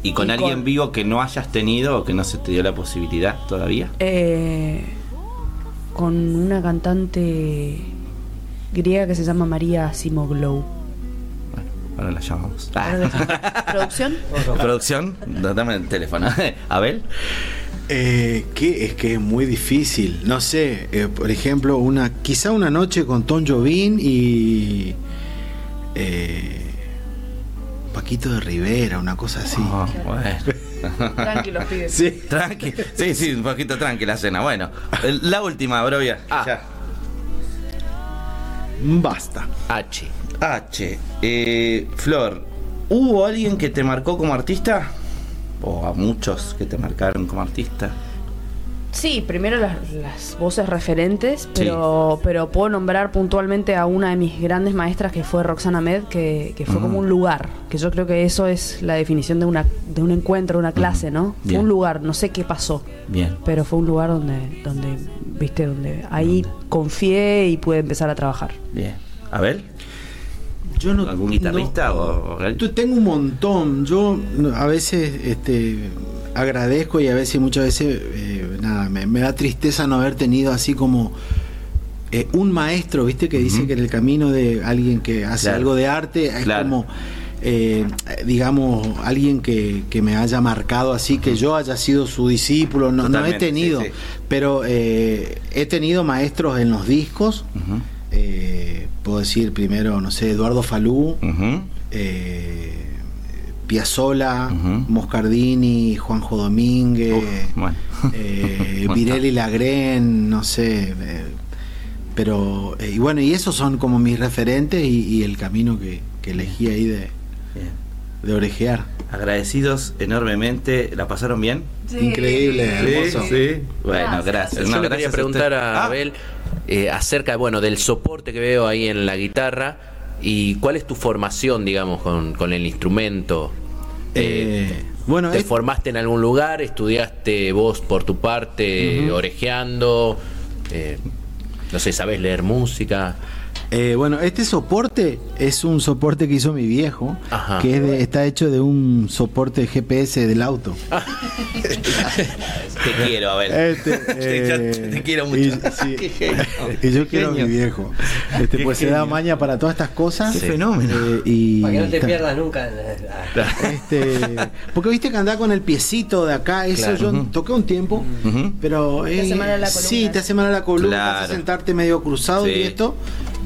¿Y con y alguien con- vivo que no hayas tenido o que no se te dio la posibilidad todavía? eh, con una cantante griega que se llama María Simoglow. ahora la llamamos. ¿Producción? Producción, dame el teléfono. Abel. Eh, que es que es muy difícil. No sé, eh, por ejemplo, una quizá una noche con Tom Jovín y eh, Paquito de Rivera, una cosa así. Ah, Tranquilos, pibes. Sí, tranqui. Sí, sí, un poquito tranqui la cena. Bueno, la última, Brovia. Ya. Basta. H. H. Eh, Flor, ¿hubo alguien que te marcó como artista? O a muchos que te marcaron como artista. Sí, primero las, las voces referentes, pero, pero puedo nombrar puntualmente a una de mis grandes maestras que fue Roxana Med, que, que fue como un lugar, que yo creo que eso es la definición de, una, de un encuentro, una clase, ¿no? Fue Bien. un lugar, no sé qué pasó, Bien. pero fue un lugar donde, donde viste, donde ahí confié y pude empezar a trabajar. Bien. ¿Abel? Yo no, ¿Algún guitarrista o, o- Yo tengo un montón. Yo a veces este, agradezco y a veces, muchas veces, eh, nada, me, me da tristeza no haber tenido así como eh, un maestro, ¿viste? Que dice que en el camino de alguien que hace Claro. algo de arte es Claro. como. eh, digamos, alguien que, que me haya marcado así, que yo haya sido su discípulo, no, no he tenido, sí, sí. pero eh, he tenido maestros en los discos, eh, puedo decir primero, no sé, Eduardo Falú, eh, Piazzola, Moscardini, Juanjo Domínguez, eh, Un Virelli Lagren, no sé. eh, pero, eh, y bueno, y esos son como mis referentes y, y el camino que, que elegí ahí de, de orejear. Agradecidos enormemente. ¿La pasaron bien? Sí. Increíble, hermoso. Sí. Bueno, gracias. Yo No, le gracias quería preguntar a Ah, Abel eh, acerca bueno, del soporte que veo ahí en la guitarra y cuál es tu formación, digamos, con, con el instrumento. Eh, bueno, ¿Te es- formaste en algún lugar? ¿Estudiaste vos por tu parte orejeando? Eh, no sé, ¿sabés leer música? Eh, bueno, este soporte es un soporte que hizo mi viejo, Ajá. que es de- está hecho de un soporte GPS del auto. Te quiero. Este, Te- eh, te quiero mucho. y- sí. Qué genio. Y yo Qué quiero a mi viejo. Este, Qué pues se da maña para todas estas cosas. Qué fenómeno. Eh, y Para que no te está- pierdas nunca. Este, porque viste que andaba con el piecito de acá, eso Claro. yo toqué un tiempo, pero Te hace mal a la sí, columna. te hace mal a la columna, Claro. sentarte medio cruzado Sí. y esto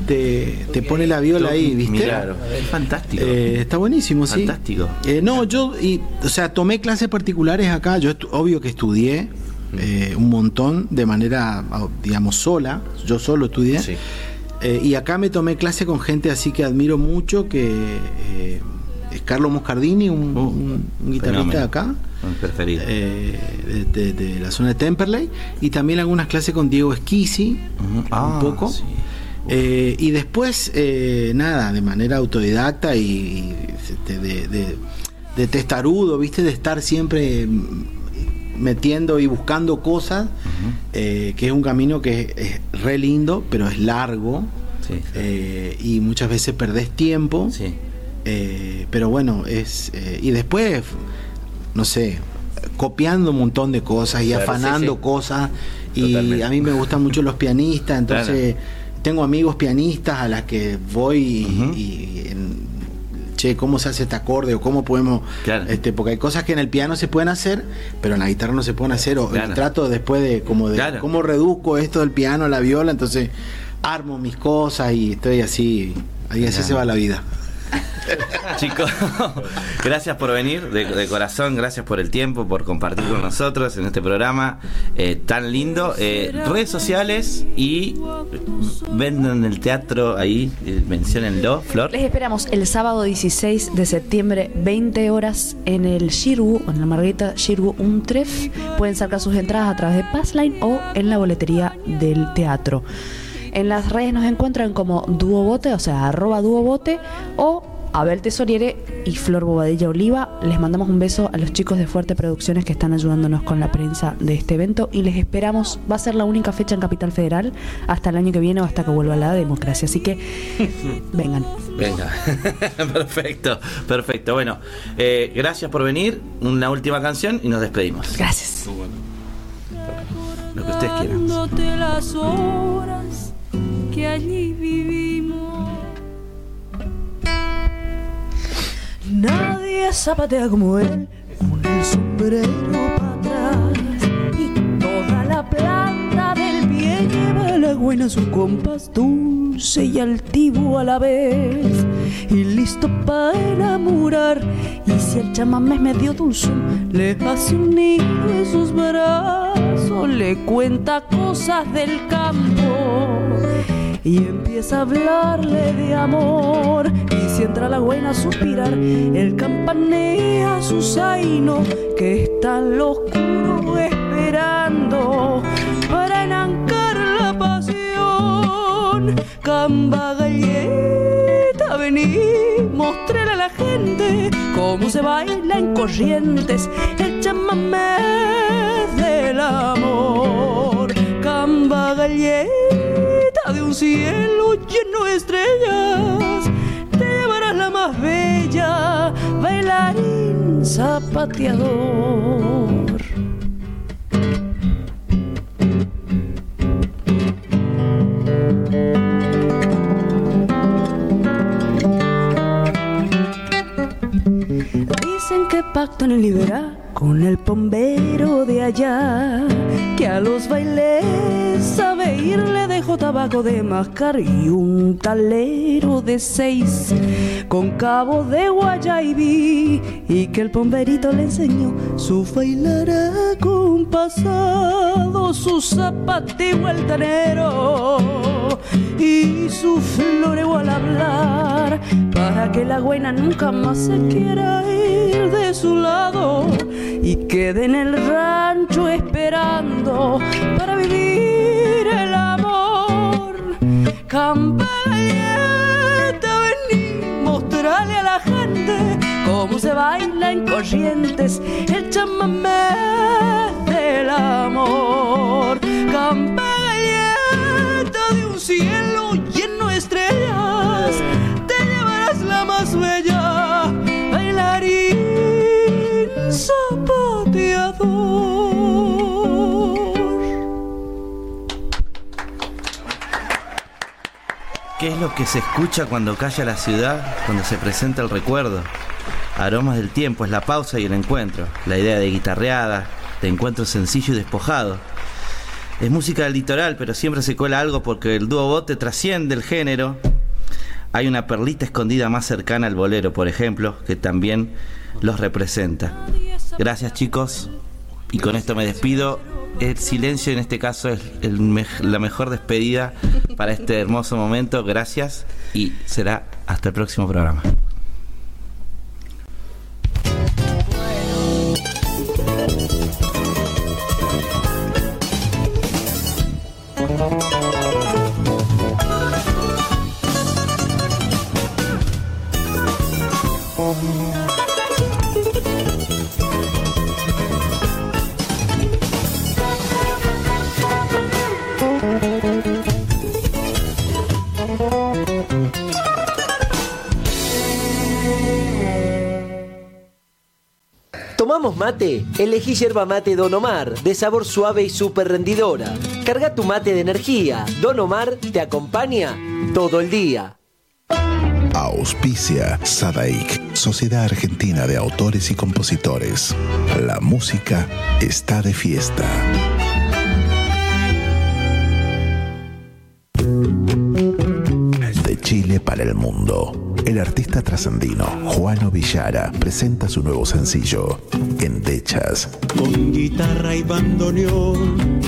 te, te pone la viola ahí, ¿viste? Claro, es fantástico. Eh, está buenísimo, sí. Fantástico. Eh, no, yo, y, o sea, tomé clases particulares acá. Yo, obvio que estudié eh, un montón de manera, ah, digamos, sola. Yo solo estudié. Eh, y acá me tomé clase con gente así que admiro mucho, que eh, es Carlos Moscardini, un, un- un guitarrista fenómeno. de acá. Preferido. eh, de, de- de la zona de Temperley y también algunas clases con Diego Esquisi Ah, un poco sí. Eh, y después eh, nada de manera autodidacta y, este, de, de- de testarudo viste de estar siempre metiendo y buscando cosas eh, que es un camino que es, es re lindo pero es largo eh, y muchas veces perdés tiempo Eh, pero bueno es y después no sé copiando un montón de cosas y Claro, sí, afanando sí. cosas y Totalmente. a mí me gustan mucho los pianistas entonces tengo amigos pianistas a las que voy y, y en- che cómo se hace este acorde o cómo podemos este porque hay cosas que en el piano se pueden hacer pero en la guitarra no se pueden hacer o Claro. trato después de como de Claro. cómo reduzco esto del piano a la viola entonces armo mis cosas y estoy así ahí así se va la vida Chicos, gracias por venir de, corazón, gracias por el tiempo, por compartir con nosotros en este programa eh, tan lindo. Eh, redes sociales y vendan el teatro ahí, eh, menciónenlo, Flor. Les esperamos el sábado 16 de septiembre, 20 horas, en el Shirgu, en la Margarita Shirgu Untref. Pueden sacar sus entradas a través de Passline o en la boletería del teatro. En las redes nos encuentran como Duobote, o sea, arroba Duobote, o Abel Tesoriere y Flor Bobadilla Oliva. Les mandamos un beso a los chicos de Fuerte Producciones que están ayudándonos con la prensa de este evento y les esperamos. Va a ser la única fecha en Capital Federal hasta el año que viene o hasta que vuelva la democracia. Así que vengan. Venga, perfecto, perfecto. Bueno, eh, gracias por venir. Una última canción y nos despedimos. Gracias. Lo que ustedes quieran. Dándote las horas que allí vivimos. Nadie zapatea como él, con el sombrero para atrás. Y toda la planta del pie lleva la buena su compás dulce y altivo a la vez. Y listo para enamorar. Y si el chamamé es medio dulzón, le hace un nido en sus brazos, le cuenta cosas del campo y empieza a hablarle de amor. Y si entra la buena a suspirar, él campanea su zaino que está en lo oscuro esperando para enancar la pasión. Camba galleta, vení, mostrarle a la gente cómo se baila en corrientes el chamamé del amor. Camba galleta de un cielo lleno de estrellas, te llevarás la más bella, bailarín zapateador. Dicen que pacto en el libera con el pombero de allá, que a los bailes sabe ir, le dejó tabaco de mascar y un talero de seis con cabo de guayaibí y que el pomberito le enseñó su bailar acompasado, su zapateo altanero y su floreo al hablar para que la buena nunca más se quiera ir de su lado y quede en el rancho esperando para vivir el amor. Campalleta, vení, mostrarle a la gente cómo se baila en corrientes el chamamé del amor. Campalleta de un cielo lleno de estrellas, ¿Qué es lo que se escucha cuando calla la ciudad, cuando se presenta el recuerdo? Aromas del tiempo es la pausa y el encuentro, la idea de guitarreada, de encuentro sencillo y despojado. Es música del litoral, pero siempre se cuela algo porque el dúo bote trasciende el género. Hay una perlita escondida más cercana al bolero, por ejemplo, que también los representa. Gracias chicos, y con esto me despido. El silencio en este caso es el mej- la mejor despedida para este hermoso momento. Gracias y será hasta el próximo programa. ¿Tomamos mate? Elegí yerba mate Don Omar, de sabor suave y súper rendidora. Carga tu mate de energía. Don Omar te acompaña todo el día. Auspicia Sadaik, Sociedad Argentina de Autores y Compositores. La música está de fiesta. De Chile para el mundo. El artista trascendino Juano Villara presenta su nuevo sencillo, Endechas. Con guitarra y bandoneón,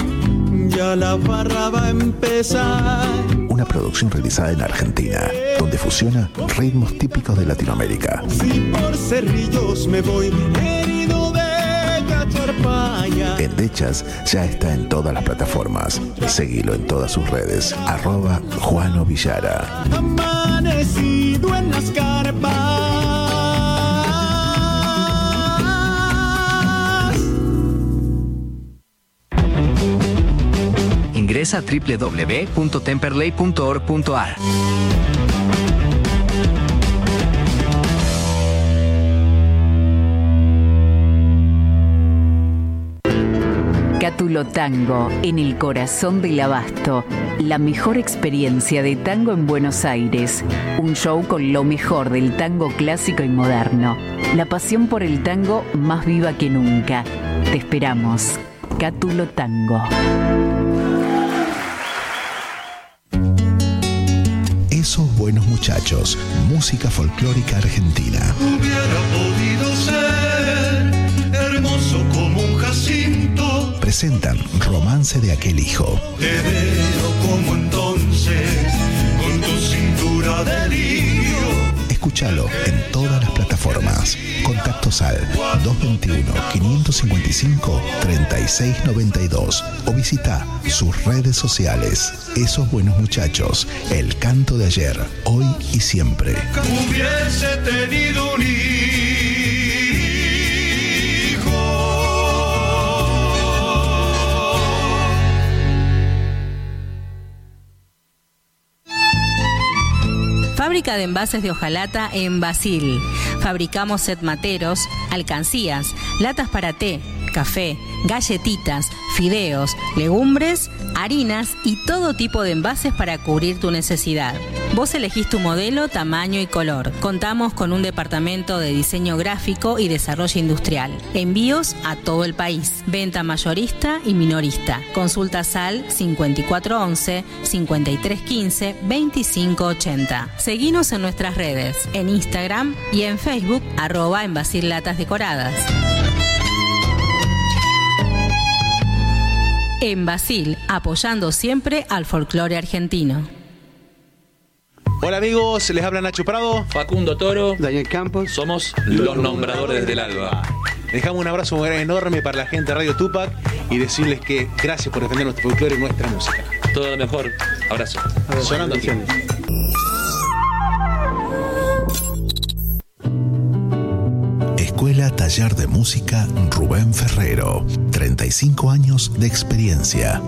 ya la barra va a empezar. Una producción realizada en Argentina, donde fusiona ritmos típicos de Latinoamérica. Si por cerrillos me voy herido. Endechas ya está en todas las plataformas. Seguilo en todas sus redes. Arroba Juano Villara. Amanecido en las carpas. Ingresa a www.temperley.org.ar. Cátulo Tango, en el corazón del abasto. La mejor experiencia de tango en Buenos Aires. Un show con lo mejor del tango clásico y moderno. La pasión por el tango más viva que nunca. Te esperamos. Cátulo Tango. Esos buenos muchachos, música folclórica argentina. Hubiera podido ser Presentan Romance de aquel hijo. Te veo como entonces, con tu cintura de lío. Escúchalo en todas las plataformas. Contactos al 221-555-3692 o visita sus redes sociales. Esos buenos muchachos, el canto de ayer, hoy y siempre. Hubiese tenido un Fábrica de envases de hojalata en Basil. Fabricamos set materos, alcancías, latas para té, café, galletitas, fideos, legumbres, harinas y todo tipo de envases para cubrir tu necesidad. Vos elegís tu modelo, tamaño y color. Contamos con un departamento de diseño gráfico y desarrollo industrial. Envíos a todo el país. Venta mayorista y minorista. Consulta al 5411 5315 2580. Seguinos en nuestras redes, en Instagram y en Facebook, arroba en Latas Decoradas. En Basil, apoyando siempre al folclore argentino. Hola amigos, les habla Nacho Prado. Facundo Toro. Daniel Campos. Somos los nombradores del alba. Dejamos un abrazo muy enorme para la gente de Radio Tupac y decirles que gracias por defender nuestro folclore y nuestra música. Todo lo mejor. Abrazo. Sonando aquí. Escuela Taller de Música Rubén Ferrero. 35 años de experiencia.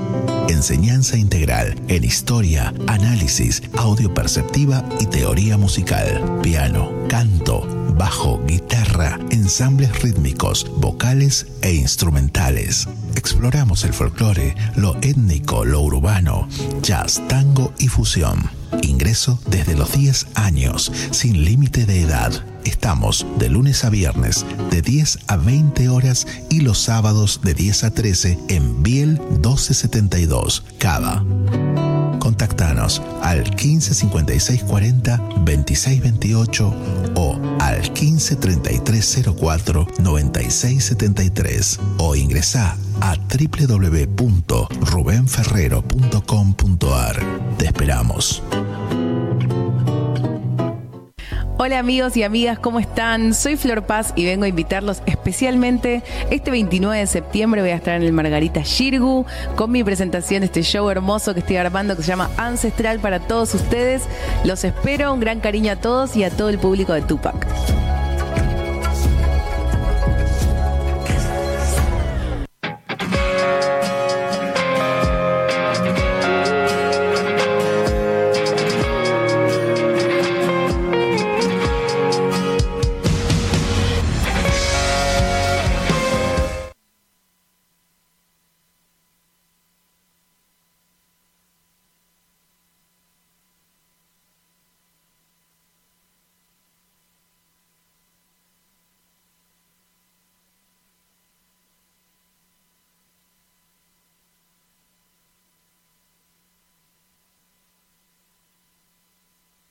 Enseñanza integral en historia, análisis, audio perceptiva y teoría musical. Piano, canto, bajo, guitarra, ensambles rítmicos, vocales e instrumentales. Exploramos el folclore, lo étnico, lo urbano, jazz, tango y fusión. Ingreso desde los 10 años, sin límite de edad. Estamos de lunes a viernes de 10 a 20 horas y los sábados de 10 a 13 en Biel 1272, Cava. Contactanos al 15 56 40 26 28 o al 15 33 04 96 73 o ingresa a www.rubenferrero.com.ar. Te esperamos. Hola amigos y amigas, ¿cómo están? Soy Flor Paz y vengo a invitarlos especialmente este 29 de septiembre voy a estar en el Margarita Shirgu con mi presentación, este show hermoso que estoy armando que se llama Ancestral para todos ustedes. Los espero, un gran cariño a todos y a todo el público de Tupac.